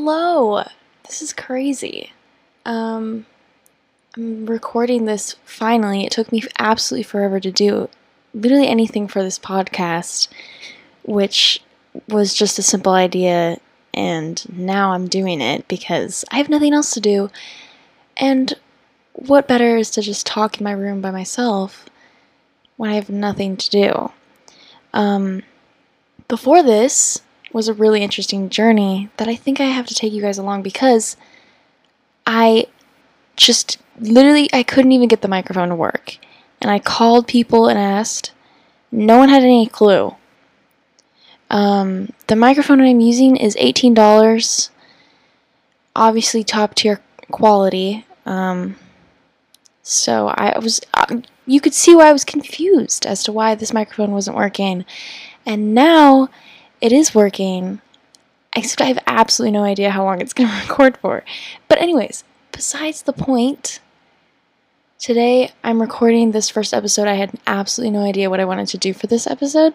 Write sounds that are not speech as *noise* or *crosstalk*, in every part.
Hello! This is crazy. Um, I'm recording this finally. It took me absolutely forever to do literally anything for this podcast, which was just a simple idea, and now I'm doing it because I have nothing else to do. And what better is to just talk in my room by myself when I have nothing to do? Um, before this, was a really interesting journey that I think I have to take you guys along because I just literally I couldn't even get the microphone to work. And I called people and asked. No one had any clue. Um, the microphone I'm using is $18. Obviously top tier quality. Um, so I was uh, you could see why I was confused as to why this microphone wasn't working. And now it is working, except I have absolutely no idea how long it's going *laughs* to record for. But, anyways, besides the point, today I'm recording this first episode. I had absolutely no idea what I wanted to do for this episode.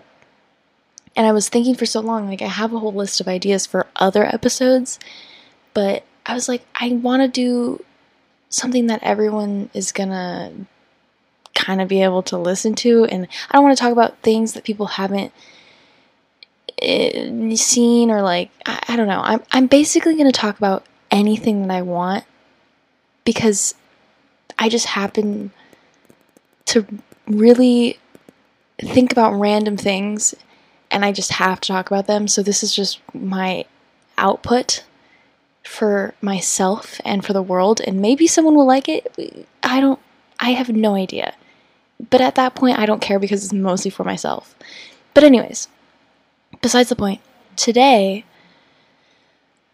And I was thinking for so long, like, I have a whole list of ideas for other episodes, but I was like, I want to do something that everyone is gonna kind of be able to listen to, and I don't want to talk about things that people haven't Eh, scene or like I, I don't know. I'm I'm basically going to talk about anything that I want because I just happen to really think about random things and I just have to talk about them. So this is just my output for myself and for the world and maybe someone will like it. I don't I have no idea. But at that point I don't care because it's mostly for myself. But anyways, besides the point. Today,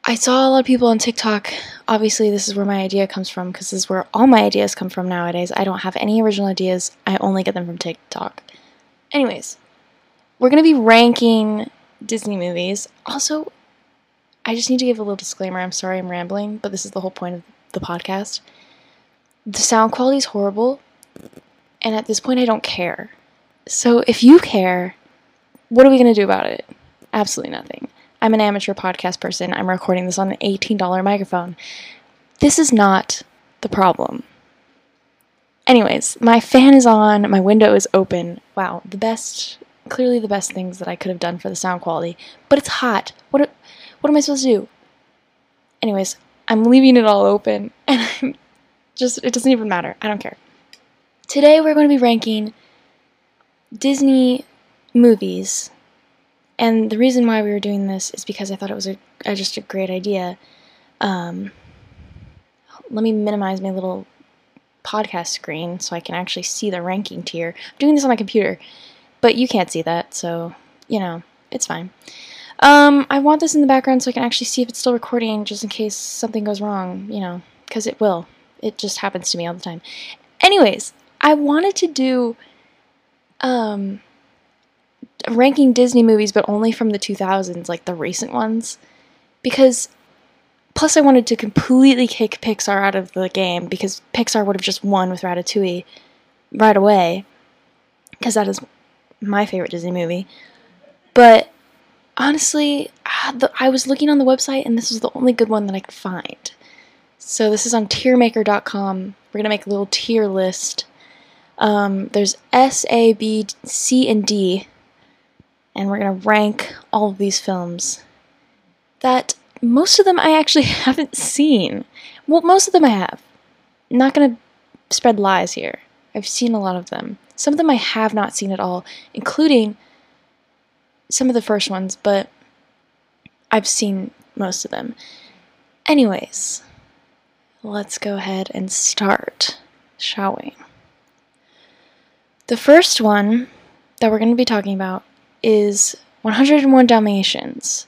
I saw a lot of people on TikTok. Obviously, this is where my idea comes from because this is where all my ideas come from nowadays. I don't have any original ideas, I only get them from TikTok. Anyways, we're going to be ranking Disney movies. Also, I just need to give a little disclaimer. I'm sorry I'm rambling, but this is the whole point of the podcast. The sound quality is horrible, and at this point, I don't care. So if you care, what are we going to do about it? Absolutely nothing. I'm an amateur podcast person. I'm recording this on an $18 microphone. This is not the problem. Anyways, my fan is on, my window is open. Wow, the best, clearly the best things that I could have done for the sound quality. But it's hot. What, what am I supposed to do? Anyways, I'm leaving it all open, *laughs* and I'm just, it doesn't even matter. I don't care. Today we're going to be ranking Disney movies. And the reason why we were doing this is because I thought it was a, a just a great idea. Um, let me minimize my little podcast screen so I can actually see the ranking tier. I'm doing this on my computer, but you can't see that, so, you know, it's fine. Um, I want this in the background so I can actually see if it's still recording just in case something goes wrong, you know, because it will. It just happens to me all the time. Anyways, I wanted to do um, ranking Disney movies, but only from the 2000s, like the recent ones. Because, plus, I wanted to completely kick Pixar out of the game because Pixar would have just won with Ratatouille right away. Because that is my favorite Disney movie. But honestly, I was looking on the website and this was the only good one that I could find. So this is on tiermaker.com. We're going to make a little tier list. Um, there's S, A, B, C, and D and we're going to rank all of these films that most of them I actually *laughs* haven't seen. Well, most of them I have. I'm not going to spread lies here. I've seen a lot of them. Some of them I have not seen at all, including some of the first ones, but I've seen most of them. Anyways, let's go ahead and start, shall we? The first one that we're going to be talking about is 101 Dalmatians.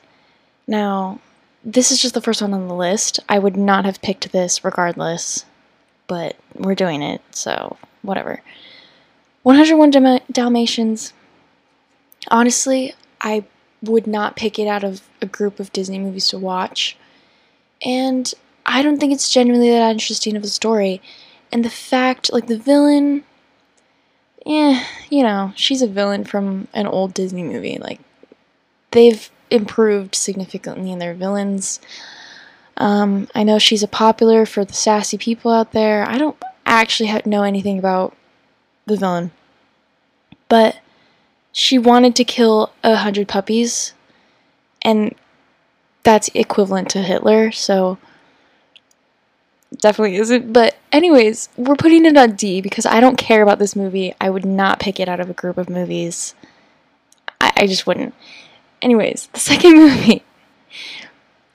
Now, this is just the first one on the list. I would not have picked this regardless, but we're doing it, so whatever. 101 Dalmatians. Honestly, I would not pick it out of a group of Disney movies to watch. And I don't think it's genuinely that interesting of a story. And the fact, like, the villain yeah, you know, she's a villain from an old Disney movie. Like, they've improved significantly in their villains. Um, I know she's a popular for the sassy people out there. I don't actually ha- know anything about the villain, but she wanted to kill a hundred puppies, and that's equivalent to Hitler. So definitely isn't. But anyways, we're putting it on D because I don't care about this movie. I would not pick it out of a group of movies. I, I just wouldn't. Anyways, the *laughs* second movie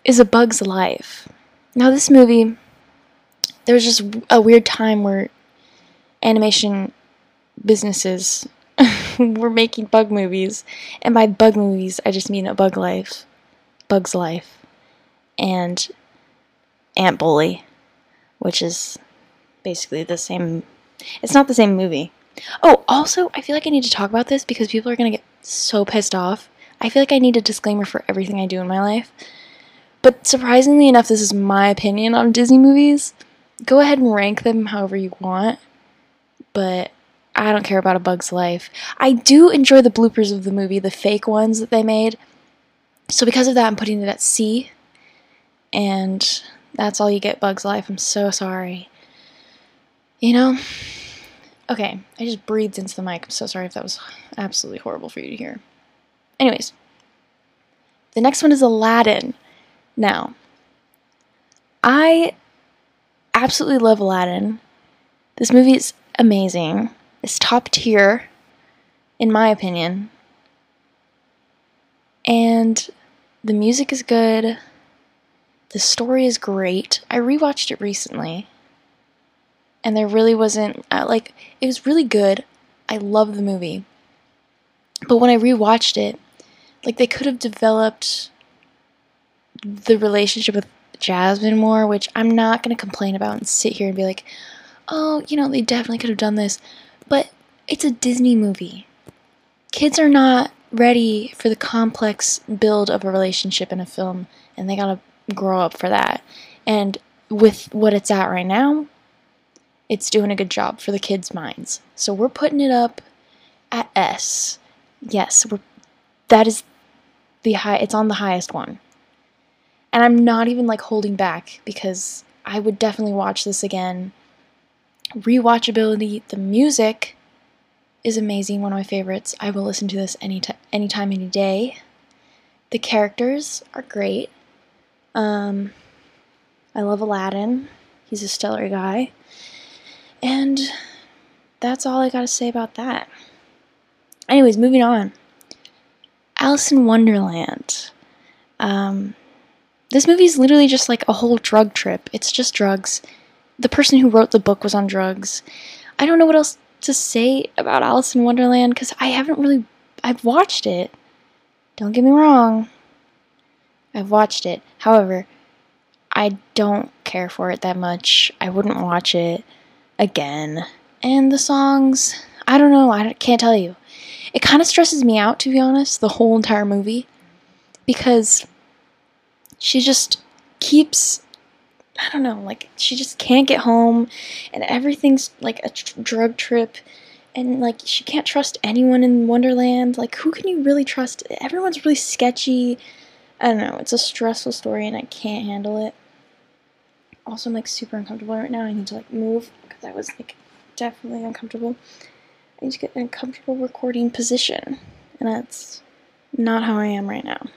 is A Bug's Life. Now, this movie, there was just a weird time where animation businesses *laughs* were making bug movies. And by bug movies, I just mean A Bug Life, Bug's Life, and Ant Bully, which is basically the same. It's not the same movie. Oh, also, I feel like I need to talk about this because people are going to get so pissed off. I feel like I need a disclaimer for everything I do in my life. But surprisingly enough, this is my opinion on Disney movies. Go ahead and rank them however you want, but I don't care about A Bug's Life. I do enjoy the bloopers of the movie, the fake ones that they made. So because of that, I'm putting it at C. And that's all you get, Bug's Life. I'm so sorry. You know? Okay, I just breathed into the mic. I'm so sorry if that was absolutely horrible for you to hear. Anyways, the next one is Aladdin. Now, I absolutely love Aladdin. This movie is amazing. It's top tier, in my opinion. And the music is good. The story is great. I rewatched it recently. And there really wasn't, uh, like, it was really good. I love the movie. But when I rewatched it, like, they could have developed the relationship with Jasmine more, which I'm not going to complain about and sit here and be like, oh, you know, they definitely could have done this. But it's a Disney movie. Kids are not ready for the complex build of a relationship in a film, and they gotta grow up for that. And with what it's at right now, it's doing a good job for the kids' minds. So we're putting it up at S. Yes, we're that is the high it's on the highest one. And I'm not even like holding back because I would definitely watch this again. Rewatchability, the music is amazing, one of my favorites. I will listen to this any t- anytime, any day. The characters are great. Um, I love Aladdin. He's a stellar guy. And that's all I gotta say about that. Anyways, moving on. Alice in Wonderland. Um, this movie is literally just like a whole drug trip. It's just drugs. The person who wrote the book was on drugs. I don't know what else to say about Alice in Wonderland because I haven't really. I've watched it. Don't get me wrong. I've watched it. However, I don't care for it that much. I wouldn't watch it again. And the songs, I don't know. I can't tell you. It kind of stresses me out, to be honest, the whole entire movie. Because she just keeps I don't know, like she just can't get home and everything's like a tr- drug trip and like she can't trust anyone in Wonderland. Like who can you really trust? Everyone's really sketchy. I don't know, it's a stressful story and I can't handle it. Also, I'm like super uncomfortable right now. I need to like move because I was like definitely uncomfortable. I need to get in a comfortable recording position, and that's not how I am right now.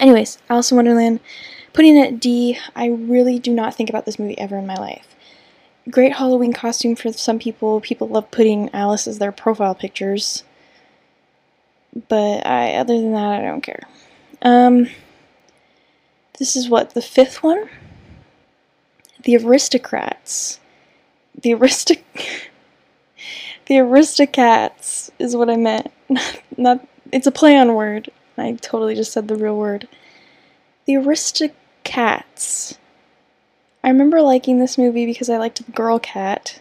Anyways, Alice in Wonderland, putting it at D, I really do not think about this movie ever in my life. Great Halloween costume for some people. People love putting Alice as their profile pictures. But I other than that I don't care. Um this is what, the fifth one? The aristocrats. The aristic *laughs* The aristocats is what I meant. *laughs* Not it's a play on word. I totally just said the real word. The Aristocats. I remember liking this movie because I liked the girl cat.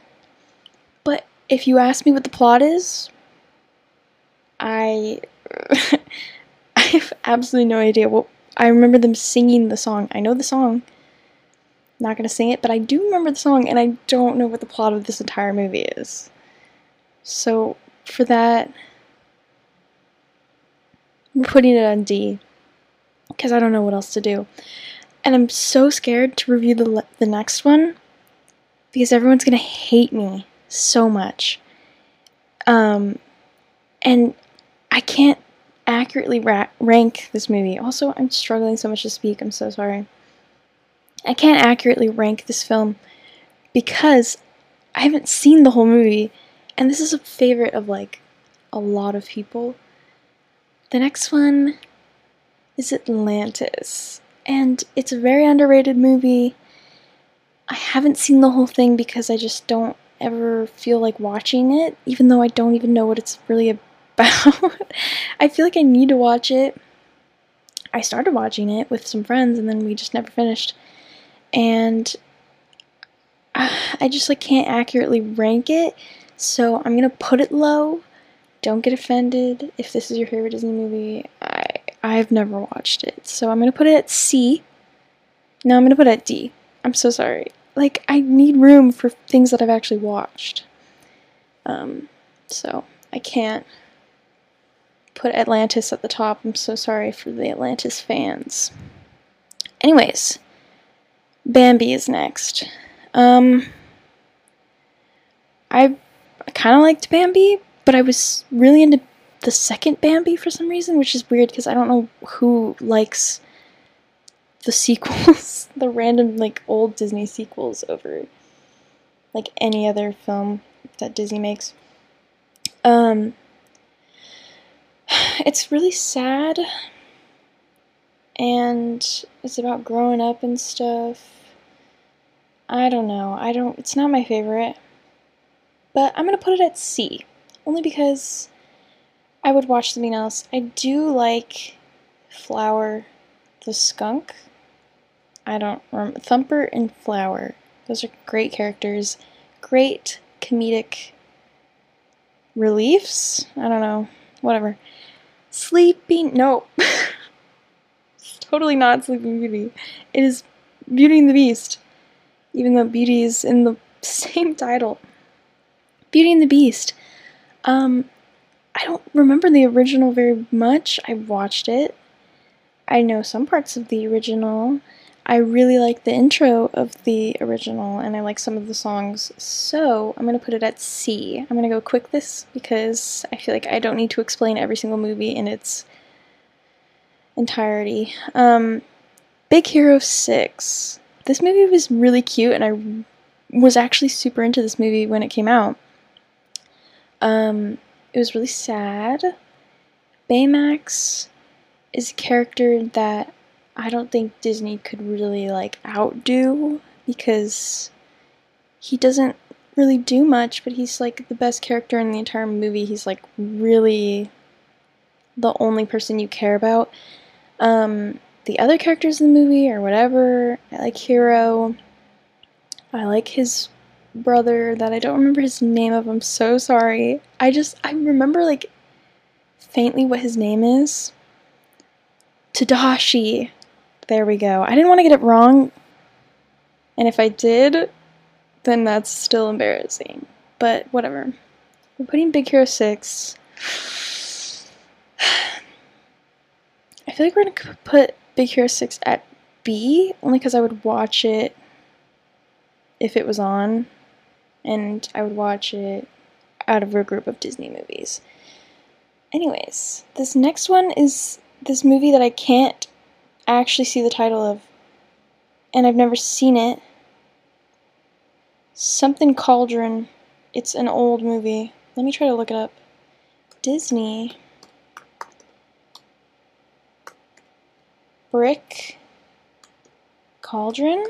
But if you ask me what the plot is, I *laughs* have *laughs* absolutely no idea what I remember them singing the song. I know the song. Not gonna sing it, but I do remember the song and I don't know what the plot of this entire movie is. So for that I'm putting it on D because I don't know what else to do. and I'm so scared to review the le- the next one because everyone's gonna hate me so much. Um, and I can't accurately ra- rank this movie. Also, I'm struggling so much to speak. I'm so sorry. I can't accurately rank this film because I haven't seen the whole movie, and this is a favorite of like a lot of people. The next one is Atlantis, and it's a very underrated movie. I haven't seen the whole thing because I just don't ever feel like watching it, even though I don't even know what it's really about. *laughs* I feel like I need to watch it. I started watching it with some friends and then we just never finished. And *sighs* I just like can't accurately rank it, so I'm gonna put it low. Don't get offended if this is your favorite Disney movie. I I've never watched it, so I'm gonna put it at C. No, I'm gonna put it at D. I'm so sorry. Like I need room for things that I've actually watched. Um, so I can't put Atlantis at the top. I'm so sorry for the Atlantis fans. Anyways, Bambi is next. Um, I I kind of liked Bambi, but I was really into the second Bambi for some reason, which is weird because I don't know who likes the sequels, *laughs* the random like old Disney sequels over like any other film that Disney makes. Um, *sighs* it's really sad and it's about growing up and stuff I don't know. I don't. It's not my favorite. But I'm gonna put it at C, only because I would watch something else. I do like Flower, the skunk. I don't remember Thumper and Flower. Those are great characters. Great comedic reliefs. I don't know. Whatever. Sleeping. No. *laughs* totally not Sleeping Beauty. It is Beauty and the Beast even though Beauty is in the *laughs* same title. Beauty and the Beast. Um, I don't remember the original very much. I watched it. I know some parts of the original. I really like the intro of the original, and I like some of the songs, so I'm gonna put it at C. I'm gonna go quick this because I feel like I don't need to explain every single movie in its entirety. Um, Big Hero 6 this movie was really cute, and I was actually super into this movie when it came out. Um, it was really sad. Baymax is a character that I don't think Disney could really like outdo because he doesn't really do much, but he's like the best character in the entire movie. He's like really the only person you care about. Um, the other characters in the movie or whatever. I like Hero. I like his brother that I don't remember his name of. I'm so sorry. I just I remember like faintly what his name is. Tadashi. There we go. I didn't want to get it wrong. And if I did, then that's still embarrassing. But whatever. We're putting Big Hero 6. *sighs* I feel like we're going to put Big Hero 6 at B, only because I would watch it if it was on, and I would watch it out of a group of Disney movies. Anyways, this next one is this movie that I can't actually see the title of, and I've never seen it. Something Cauldron. It's an old movie. Let me try to look it up. Disney brick cauldron?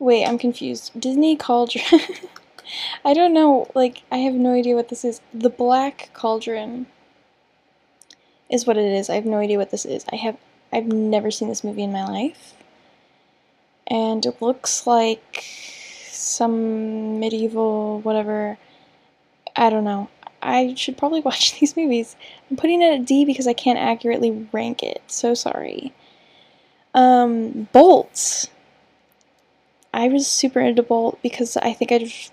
Wait, I'm confused. Disney cauldron. *laughs* I don't know, like, I have no idea what this is. The Black Cauldron is what it is. I have no idea what this is. I have, I've never seen this movie in my life. And it looks like some medieval, whatever, I don't know. I should probably *laughs* watch these movies. I'm putting it at D because I can't accurately rank it. So sorry. Um, Bolts. I was super into Bolt because I think I just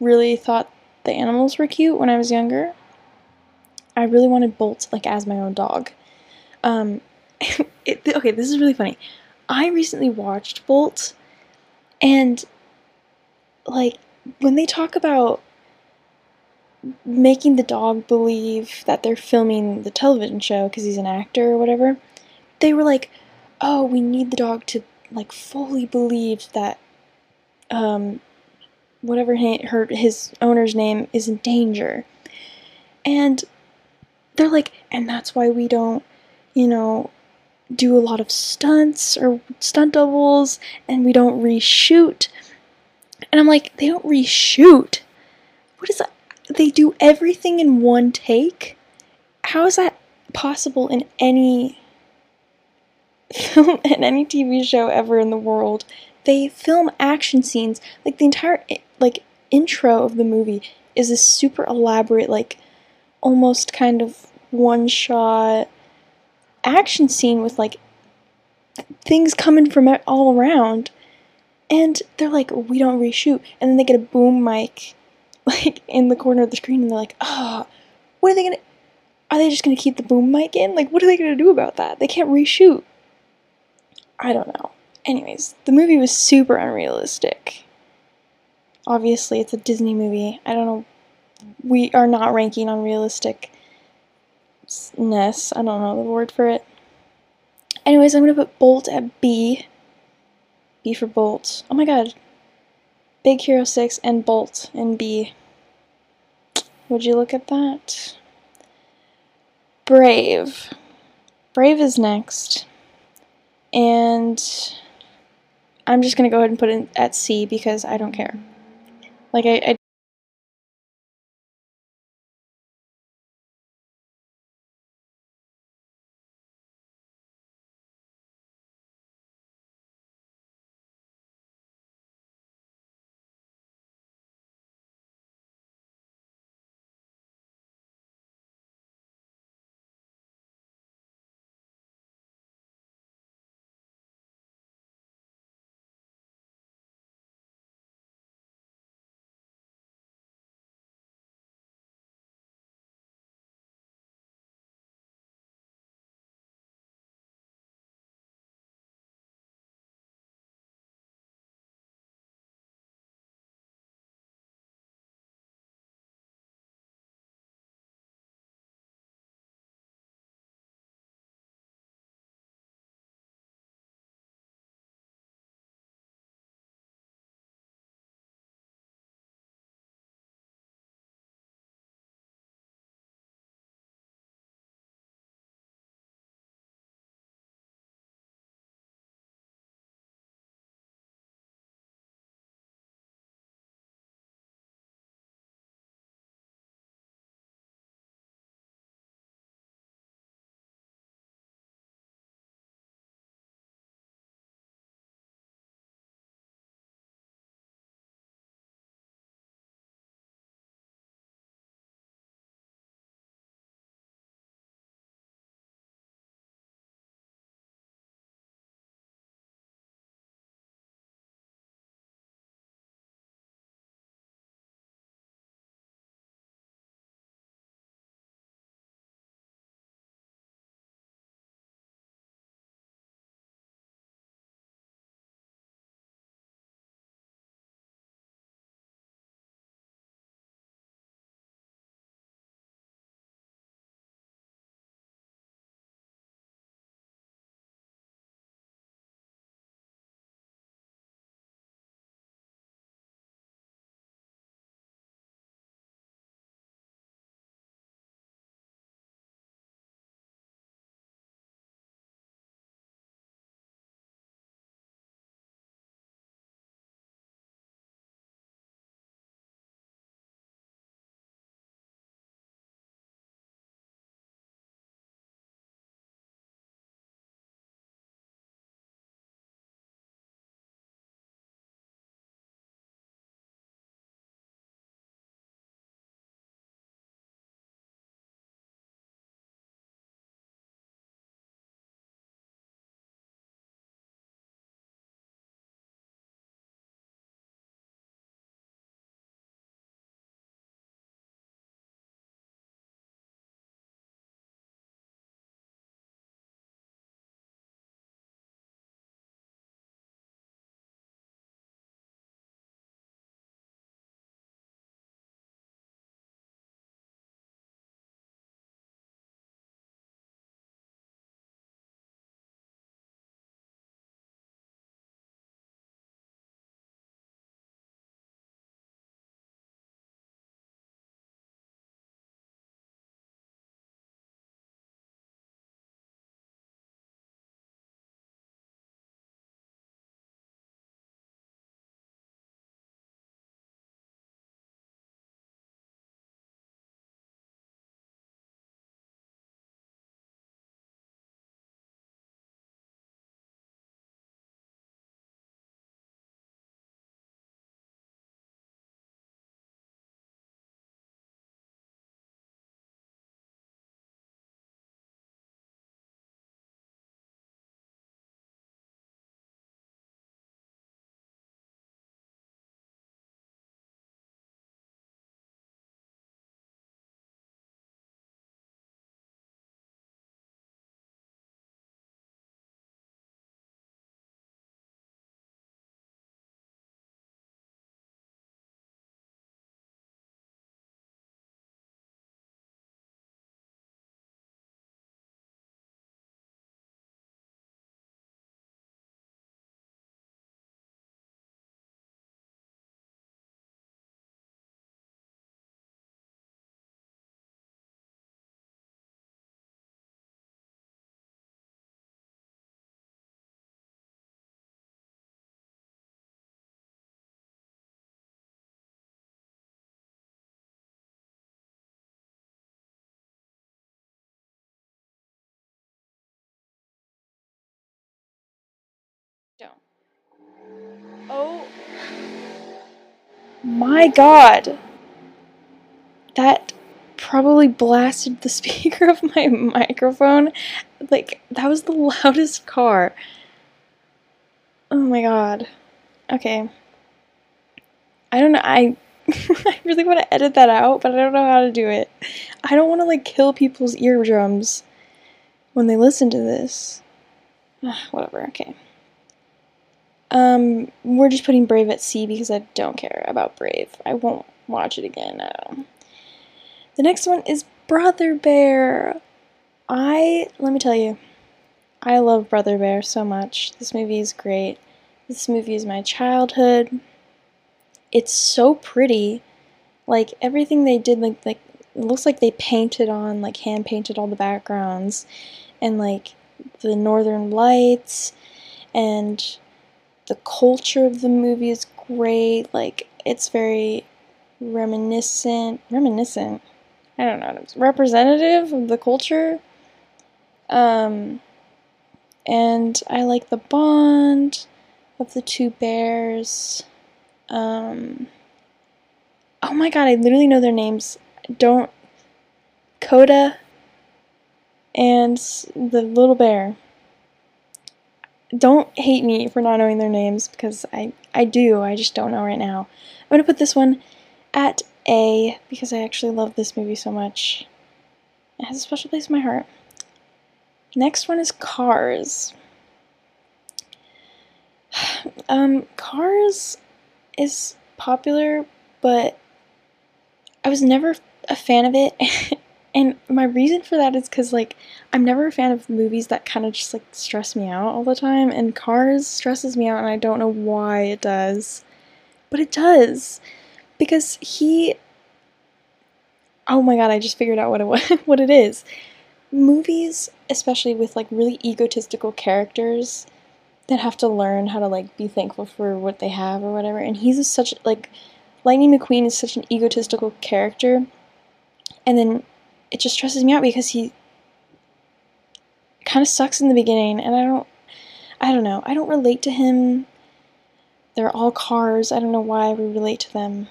really thought the animals were cute when I was younger. I really wanted Bolt like as my own dog. Um, *laughs* it, okay, this is really funny. I recently watched Bolt, and like when they talk about making the dog believe that they're filming the television show because he's an actor or whatever, they were like, "Oh, we need the dog to like fully believe that um whatever his owner's name is in danger." And they're like, "And that's why we don't, you know, do a lot of stunts or stunt doubles and we don't reshoot." And I'm like, "They don't reshoot. What is that? They do everything in one take? How is that possible in any *laughs* film in any TV show ever in the world. They film action scenes like the entire like intro of the movie is a super elaborate like almost kind of one shot action scene with like things coming from all around and they're like we don't reshoot and then they get a boom mic *laughs* like in the corner of the screen and they're like ah what are they gonna are they just gonna keep the boom mic in like what are they gonna do about that they can't reshoot I don't know. Anyways, the movie was super unrealistic. Obviously, it's a Disney movie. I don't know. We are not ranking on realisticness. I don't know the word for it. Anyways, I'm gonna put Bolt at B. B for Bolt. Oh my god. Big Hero 6 and Bolt in B. Would you look at that? Brave. Brave is next and I'm just gonna go ahead and put it at C because I don't care. Like I, I Don't. Oh. My god. That probably blasted the *laughs* speaker of my microphone. Like, that was the loudest car. Oh my god. Okay. I don't know. I *laughs* I really want to edit that out, but I don't know how to do it. I don't want to like kill people's eardrums when they listen to this. Ugh, whatever. Okay. Um, we're just putting Brave at C because I don't care about Brave. I won't watch it again. The next one is Brother Bear. I let me tell you, I love Brother Bear so much. This movie is great. This movie is my childhood. It's so pretty. Like everything they did like like it looks like they painted on like hand painted all the backgrounds and like the northern lights and the culture of the movie is great. Like it's very reminiscent reminiscent. I don't know, representative of the culture. Um and I like the bond of the two bears. Um, oh my god, I literally know their names. Don't. Koda and the little bear. Don't hate me for not knowing their names because I, I do, I just don't know right now. I'm going to put this one at A because I actually love this movie so much. It has a special place in my heart. Next one is Cars. *sighs* Um, Cars is popular, but I was never a fan of it. *laughs* and my reason for that is because, like, I'm never a fan of movies that kind of just, like, stress me out all the time. And Cars stresses me out, and I don't know why it does. But it does. Because he. Oh my god, I just figured out what it, *laughs* what it is. Movies, especially with, like, really egotistical characters that have to learn how to like be thankful for what they have or whatever. And he's such like Lightning McQueen is such an egotistical character, and then it just stresses me out because he kind of sucks in the beginning, and I don't, I don't know, I don't relate to him. They're all cars. I don't know why we relate to them,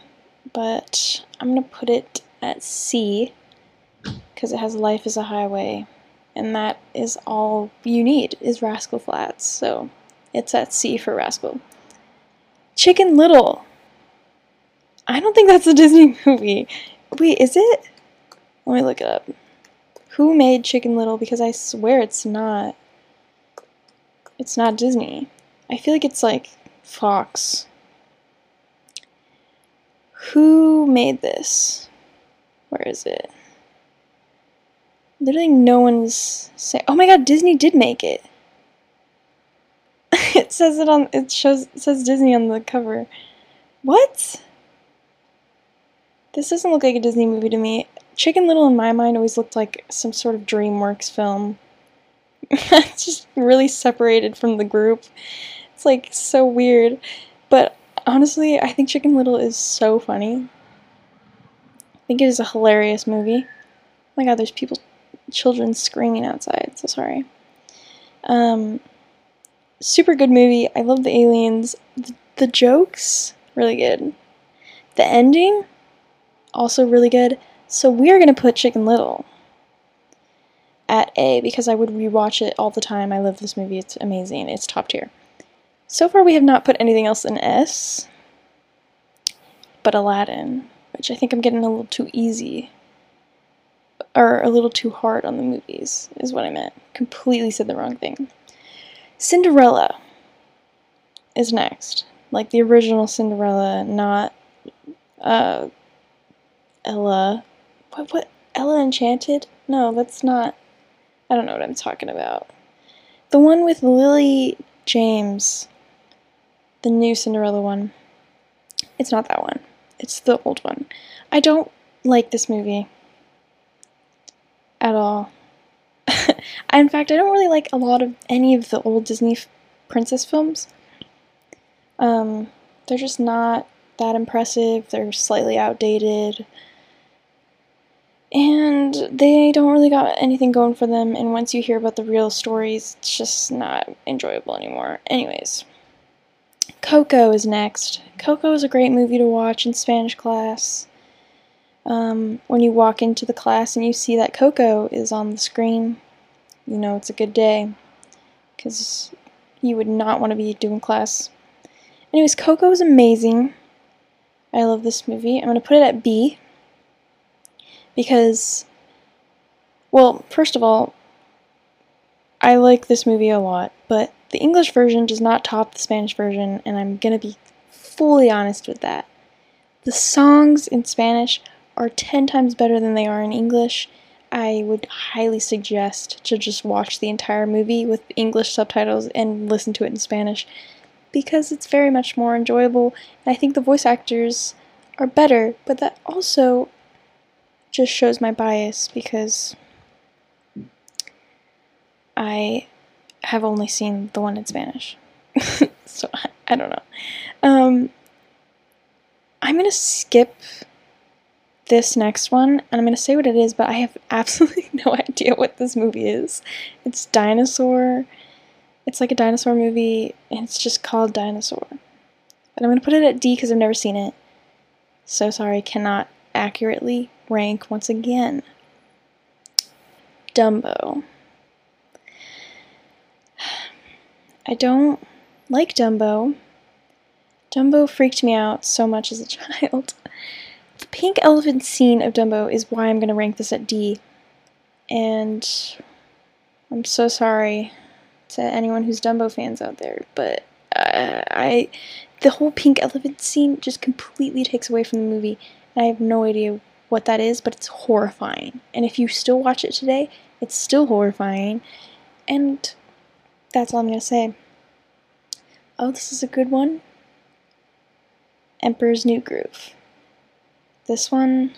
but I'm gonna put it at C because it has life as a highway, and that is all you need is Rascal Flatts. So it's at C for Rascal. Chicken Little. I don't think that's a Disney *laughs* movie. Wait, is it? Let me look it up. Who made Chicken Little? Because I swear it's not. It's not Disney. I feel like it's like Fox. Who made this? Where is it? Literally no one's saying. Oh my god, Disney did make it. *laughs* it says it on it shows it says Disney on the cover. What? This doesn't look like a Disney movie to me. Chicken Little in my mind always looked like some sort of DreamWorks film. *laughs* it's just really separated from the group. It's like so weird. But honestly, I think Chicken Little is so funny. I think it is a hilarious movie. Oh my god, there's people children screaming outside, so sorry. Um super good movie. I love the aliens. The, the jokes, really good. The ending, also really good. So we're going to put Chicken Little at A because I would rewatch it all the time. I love this movie. It's amazing. It's top tier. So far we have not put anything else in S, but Aladdin, which I think I'm getting a little too easy. Or a little too hard on the movies, is what I meant. Completely said the wrong thing. Cinderella is next. Like the original Cinderella, not uh Ella. What what Ella Enchanted? No, that's not I don't know what I'm talking about. The one with Lily James. The new Cinderella one. It's not that one. It's the old one. I don't like this movie at all. *laughs* in fact, I don't really like a lot of any of the old Disney f- princess films. Um, they're just not that impressive. They're slightly outdated. And they don't really got anything going for them. And once you hear about the real stories, it's just not enjoyable anymore. Anyways, Coco is next. Coco is a great movie to watch in Spanish class. Um, when you walk into the class and you see that Coco is on the screen, you know it's a good day. Because you would not want to be doing class. Anyways, Coco is amazing. I love this movie. I'm going to put it at B. Because, well, first of all, I like this movie a lot, but the English version does not top the Spanish version, and I'm gonna be fully honest with that. The songs in Spanish are 10 times better than they are in English. I would highly suggest to just watch the entire movie with English subtitles and listen to it in Spanish because it's very much more enjoyable. And I think the voice actors are better, but that also just shows my bias because I have only seen the one in Spanish. *laughs* so I, I, don't know. Um, I'm going to skip this next one and I'm going to say what it is, but I have *laughs* absolutely *laughs* no idea what this movie is. It's Dinosaur. It's like a dinosaur movie and it's just called Dinosaur. And I'm going to put it at D because I've never seen it. So sorry, cannot accurately rank once again. Dumbo. I don't like Dumbo. Dumbo freaked me out so much as a *laughs* child. The pink elephant scene of Dumbo is why I'm going to rank this at D. And I'm so sorry to anyone who's Dumbo fans out there, but uh, I the whole pink elephant scene just completely takes away from the movie, and I have no idea what that is, but it's horrifying. And if you still watch it today, it's still horrifying. And that's all I'm going to say. Oh, this is a good one. Emperor's New Groove. This one,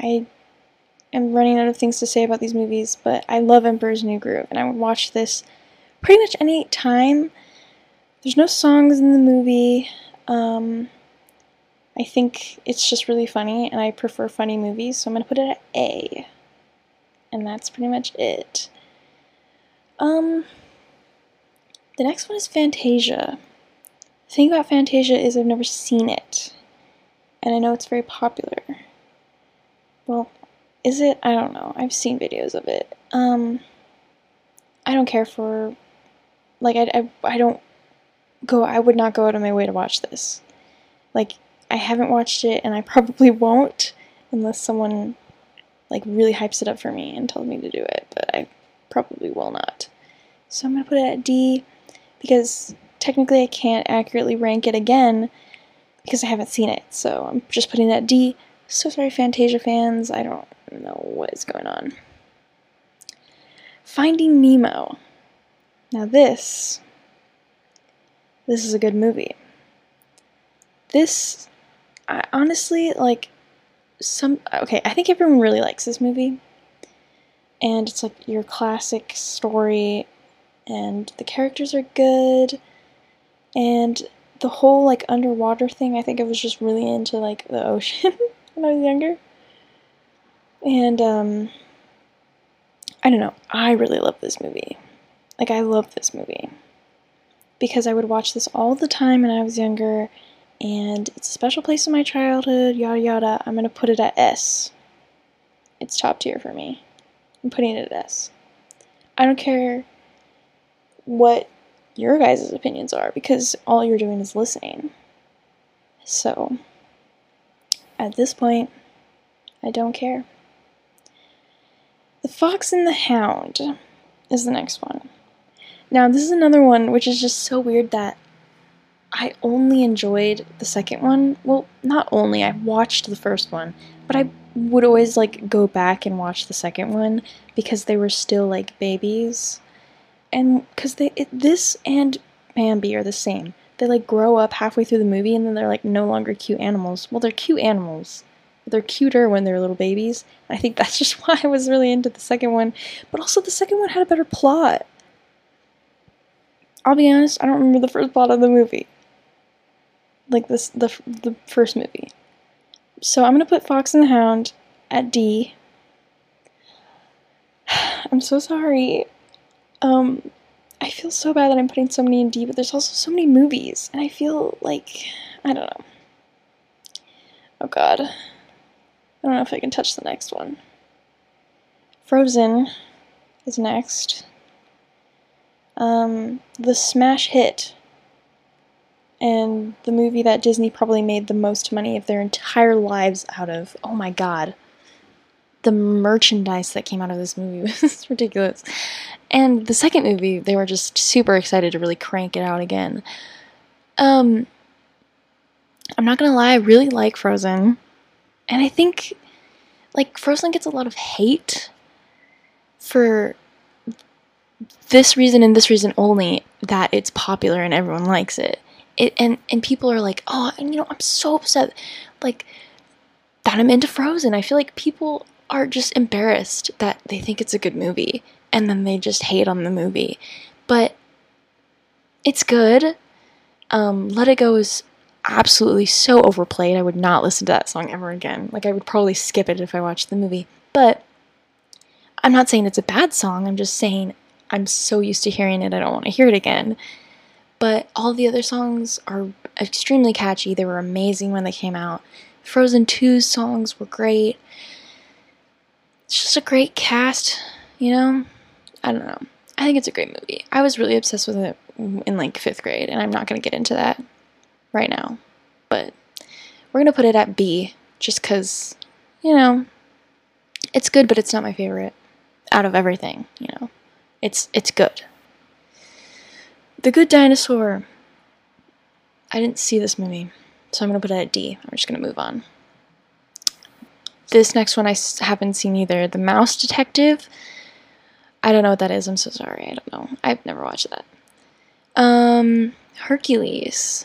I am running out of things to say about these movies, but I love Emperor's New Groove, and I would watch this pretty much any time. There's no songs in the movie. Um, I think it's just really funny, and I prefer funny movies, so I'm going to put it at A. And that's pretty much it. Um, the next one is Fantasia. The thing about Fantasia is I've never seen it, and I know it's very popular. Well, is it? I don't know. I've seen videos of it. Um, I don't care for, like, I, I, I don't go, I would not go out of my way to watch this. Like, I haven't watched it, and I probably won't unless someone, like, really hypes it up for me and tells me to do it, but I probably will not. So I'm going to put it at D because technically I can't accurately rank it again because I haven't seen it. So I'm just putting that D. So sorry, Fantasia fans. I don't know what is going on. Finding Nemo. Now this, this is a good movie. This, I honestly like some. Okay, I think everyone really likes this movie, and it's like your classic story and the characters are good. And the whole like underwater thing i think i was just really into like the ocean *laughs* when i was younger. And um i don't know. I really love this movie. Like i love this movie. Because i would watch this all the time when i was younger and it's a special place in my childhood yada yada i'm gonna put it at s it's top tier for me i'm putting it at s i don't care what your guys' opinions are because all you're doing is listening. So, at this point, I don't care. The Fox and the Hound is the next one. Now, this is another one which is just so weird that I only enjoyed the second one. Well, not only, I watched the first one, but I would always like go back and watch the second one because they were still like babies and because they it, this and Bambi are the same. They like grow up halfway through the movie and then they're like no longer cute animals. Well, they're cute animals. They're cuter when they're little babies. I think *laughs* that's just why I was really into the second one. But also the second one had a better plot. I'll be honest, I don't remember the first plot of the movie. Like this the the first movie. So I'm to put Fox and the Hound at D. *sighs* I'm so sorry. Um, I feel so bad that I'm putting so many in D, but there's also so many movies, and I feel like I don't know. Oh god. I don't know if I can touch the next one. Frozen is next. Um, the smash hit and the movie that Disney probably made the most money of their entire lives out of. Oh my god. The merchandise that came out of this movie *laughs* was ridiculous. And the second movie, they were just super excited to really crank it out again. Um I'm not gonna lie, I really like Frozen. And I think like Frozen gets a lot of hate for this reason and this reason only that it's popular and everyone likes it it, and and people are like, oh, and you know, I'm so upset, like that I'm into Frozen. I feel like people are just embarrassed that they think it's a good movie, and then they just hate on the movie, but it's good. Um, Let It Go is absolutely so overplayed. I would not listen to that song ever again. Like I would probably skip it if I watched the movie. But I'm not saying it's a bad song. I'm just saying I'm so used to hearing it, I don't want to hear it again. But all the other songs are extremely catchy. They were amazing when they came out. Frozen 2's songs were great. It's just a great cast, you know? I don't know. I think it's a great movie. I was really obsessed with it in like fifth grade, and I'm not going to get into that right now. But we're going to put it at B just because, you know, it's good, but it's not my favorite out of everything, you know? It's, it's good. The Good Dinosaur. I didn't see this movie, so I'm going to put it at D. I'm just going to move on. This next one I haven't seen either. The Mouse Detective. I don't know what that is. I'm so sorry. I don't know. I've never watched that. Um, Hercules.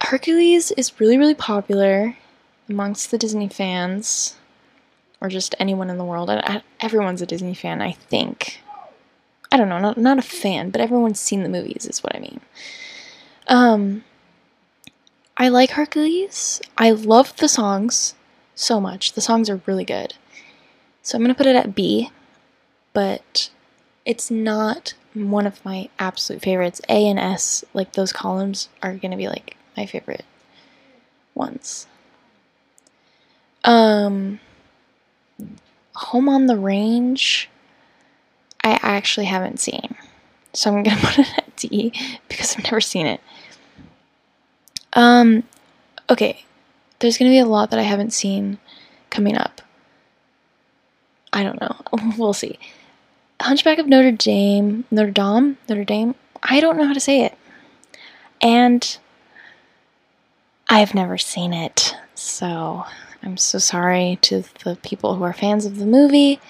Hercules is really, really popular amongst the Disney fans, or just anyone in the world. Everyone's a Disney fan, I think. I don't know, not not a fan, but everyone's seen the movies is what I mean. Um I like Hercules. I love the songs so much. The songs are really good. So I'm going to put it at B, but it's not one of my absolute favorites. A and S, like those columns are going to be like my favorite ones. Um Home on the Range I actually haven't seen. So I'm gonna *laughs* put it at D because I've never seen it. Um, okay, there's gonna be a lot that I haven't seen coming up. I don't know. *laughs* We'll see. Hunchback of Notre Dame, Notre Dame, Notre Dame. I don't know how to say it, and I've never seen it. So I'm so sorry to the people who are fans of the movie.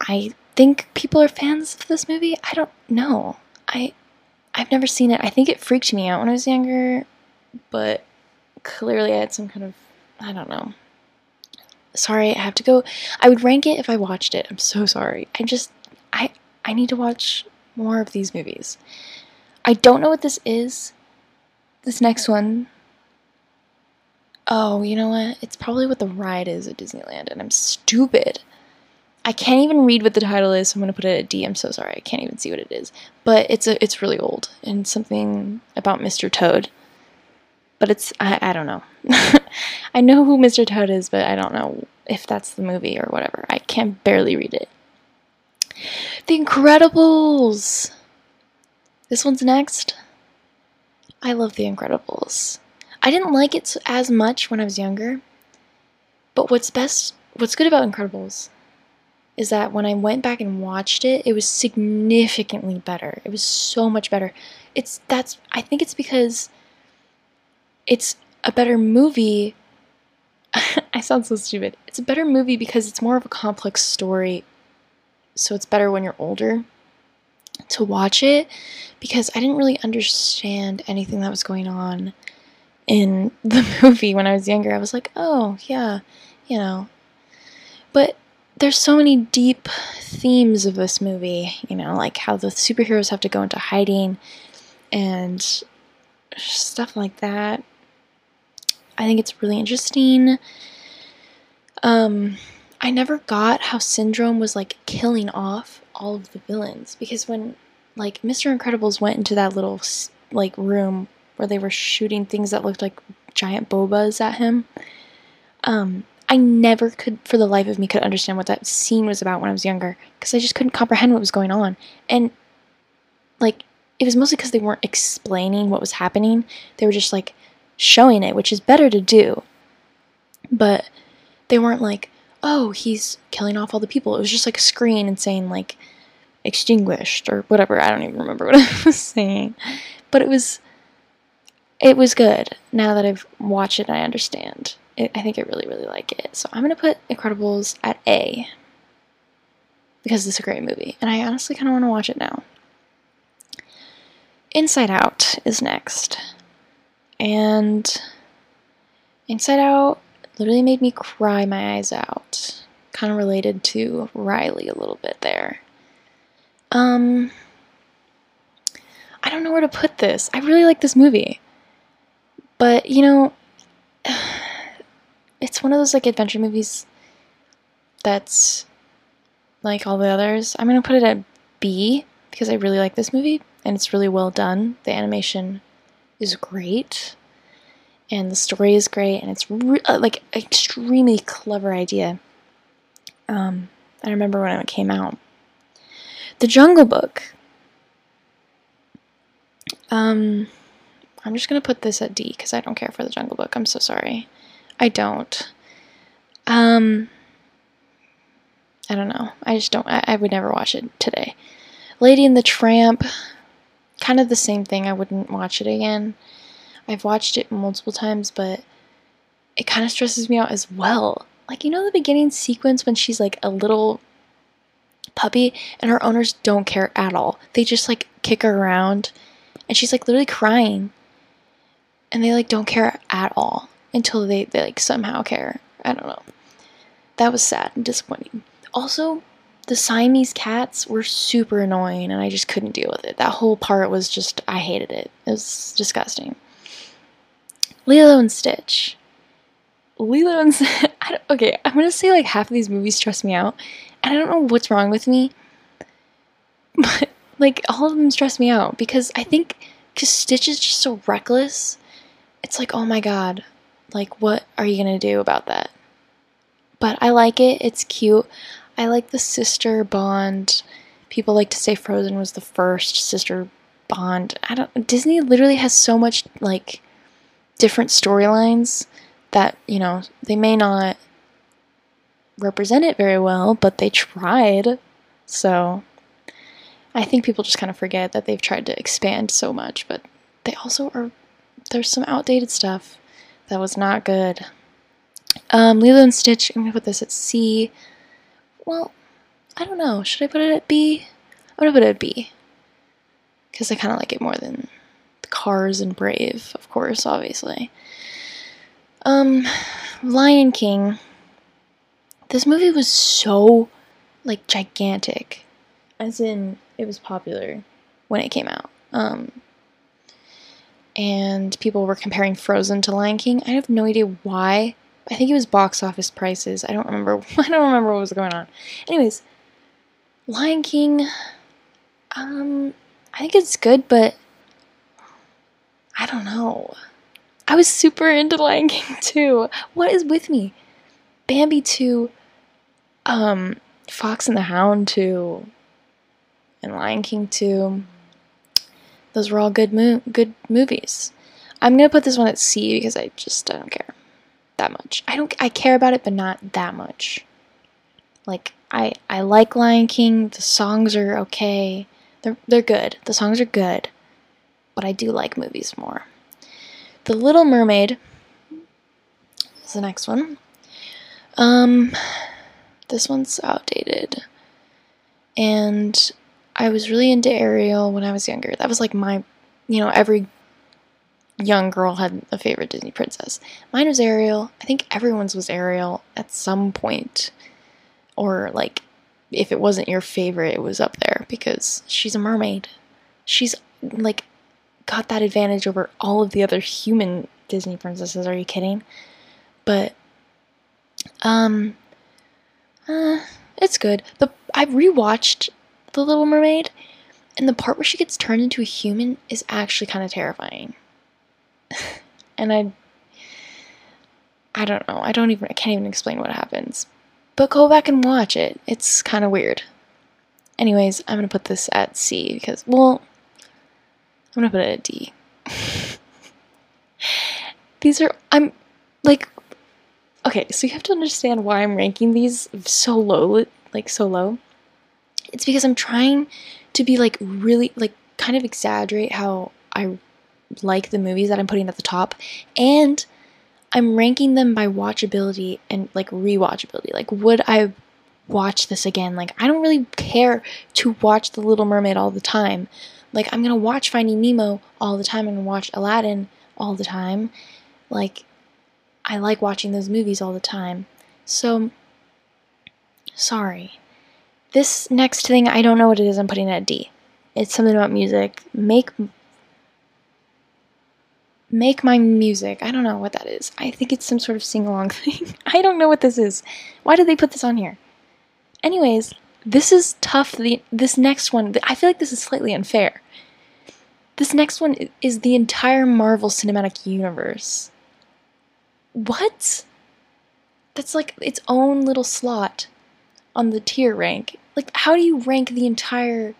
I think people are fans of this movie. I don't know. I I've never seen it. I think it freaked me out when I was younger, but clearly I had some kind of I don't know. Sorry, I have to go. I would rank it if I watched it. I'm so sorry. I just I I need to watch more of these movies. I don't know what this is. This next one. Oh, you know what? It's probably what the ride is at Disneyland, and I'm stupid. I can't even read what the title is, so I'm gonna put it at D. I'm so sorry, I can't even see what it is. But it's a it's really old and something about Mr. Toad. But it's I, I don't know. *laughs* I know who Mr. Toad is, but I don't know if that's the movie or whatever. I can barely read it. The Incredibles. This one's next. I love The Incredibles. I didn't like it as much when I was younger. But what's best what's good about Incredibles is that when I went back and watched it, it was significantly better. It was so much better. It's that's I think it's because it's a better movie. *laughs* I sound so stupid. It's a better movie because it's more of a complex story. So it's better when you're older to watch it because I didn't really understand anything that was going on in *laughs* the movie when I was younger. I was like, "Oh, yeah, you know." But there's so many deep themes of this movie, you know, like how the superheroes have to go into hiding and stuff like that. I think it's really interesting. Um, I never got how Syndrome was like killing off all of the villains because when like Mr. Incredibles went into that little like room where they were shooting things that looked like giant bobas at him. Um, I never could, for the life of me, could understand what that scene was about when I was younger because I just couldn't comprehend what was going on. And like, it was mostly because they weren't explaining what was happening. They were just like showing it, which is better to do. But they weren't like, oh, he's killing off all the people. It was just like a screen and saying like extinguished or whatever. I don't even remember *laughs* what I was saying. But it was it was good. Now that I've watched it, I understand. It, I think I really, really like it. So I'm gonna put Incredibles at A because it's a great movie, and I honestly kind of want to watch it now. Inside Out is next, and Inside Out literally made me cry my eyes out. Kind of related to Riley a little bit there. Um, I don't know where to put this. I really like this movie. But, you know, *sighs* it's one of those like adventure movies that's like all the others. I'm to put it at B because I really like this movie and it's really well done. The animation is great and the story is great and it's re- uh, like extremely clever idea. Um, I remember when it came out. The Jungle Book. Um, I'm just gonna put this at D because I don't care for the Jungle Book. I'm so sorry. I don't. Um, I don't know. I just don't. I, I would never watch it today. Lady and the Tramp. Kind of the same thing. I wouldn't watch it again. I've watched it multiple times, but it kind of stresses me out as well. Like, you know, the beginning sequence when she's like a little puppy and her owners don't care at all. They just like kick her around and she's like literally crying. And they like don't care at all until they, they like somehow care. I don't know. That was sad and disappointing. Also, the Siamese cats were super annoying and I just couldn't deal with it. That whole part was just, I hated it. It was disgusting. Lilo and Stitch. Lilo and Stitch. *laughs* okay, I'm gonna say like half of these movies stress me out, and I don't know what's wrong with me, *laughs* but like all of them stress me out because I think because Stitch is just so reckless. It's like, oh my god, like what are you gonna do about that? But I like it. It's cute. I like the sister bond. People like to say Frozen was the first sister bond. I don't. Disney literally has so much like different storylines that you know they may not represent it very well, but they tried. So I think people just kind of forget that they've tried to expand so much, but they also are there's some outdated stuff that was not good. Um, Lilo and Stitch, I'm gonna put this at C. Well, I don't know. Should I put it at B? I'm gonna put it at B. Because I kind of like it more than Cars and Brave, of course, obviously. Um, Lion King. This movie was so, like, gigantic. As in, it was popular when it came out. Um, and people were comparing Frozen to Lion King. I have no idea why. I think it was box office prices. I don't remember. *laughs* I don't remember what was going on. Anyways, Lion King. Um, I think it's good, but I don't know. I was super into Lion *laughs* King too. What is with me? Bambi 2, um, Fox and the Hound 2, and Lion King 2. Those were all good mo- good movies. I'm gonna put this one at C because I just I don't care that much. I don't I care about it, but not that much. Like I I like Lion King. The songs are okay. They're they're good. The songs are good, but I do like movies more. The Little Mermaid is the next one. Um, this one's outdated, and I was really into Ariel when I was younger. That was like my, you know, every young girl had a favorite Disney princess. Mine was Ariel. I think everyone's was Ariel at some point. Or like if it wasn't your favorite, it was up there because she's a mermaid. She's like got that advantage over all of the other human Disney princesses. Are you kidding? But um uh, it's good. The I rewatched The Little Mermaid And the part where she gets turned into a human is actually kind of terrifying. *laughs* and I I don't know. I don't even I can't even explain what happens. But go back and watch it. It's kind of weird. Anyways, I'm going to put this at C because well, I'm going to put it at D. *laughs* these are I'm like okay, so you have to understand why I'm ranking these so low, like so low. It's because I'm trying to be like really like kind of exaggerate how I like the movies that I'm putting at the top and I'm ranking them by watchability and like rewatchability. Like would I watch this again? Like I don't really care to watch The Little Mermaid all the time. Like I'm going to watch Finding Nemo all the time and watch Aladdin all the time. Like I like watching those movies all the time. So sorry. This next thing I don't know what it is. I'm putting at D. It's something about music. Make make my music. I don't know what that is. I think it's some sort of sing along *laughs* thing. I don't know what this is. Why did they put this on here? Anyways, this is tough. The this next one, I feel like this is slightly unfair. This next one is the entire Marvel Cinematic Universe. What? That's like its own little slot on the tier rank. Like, how do you rank the entire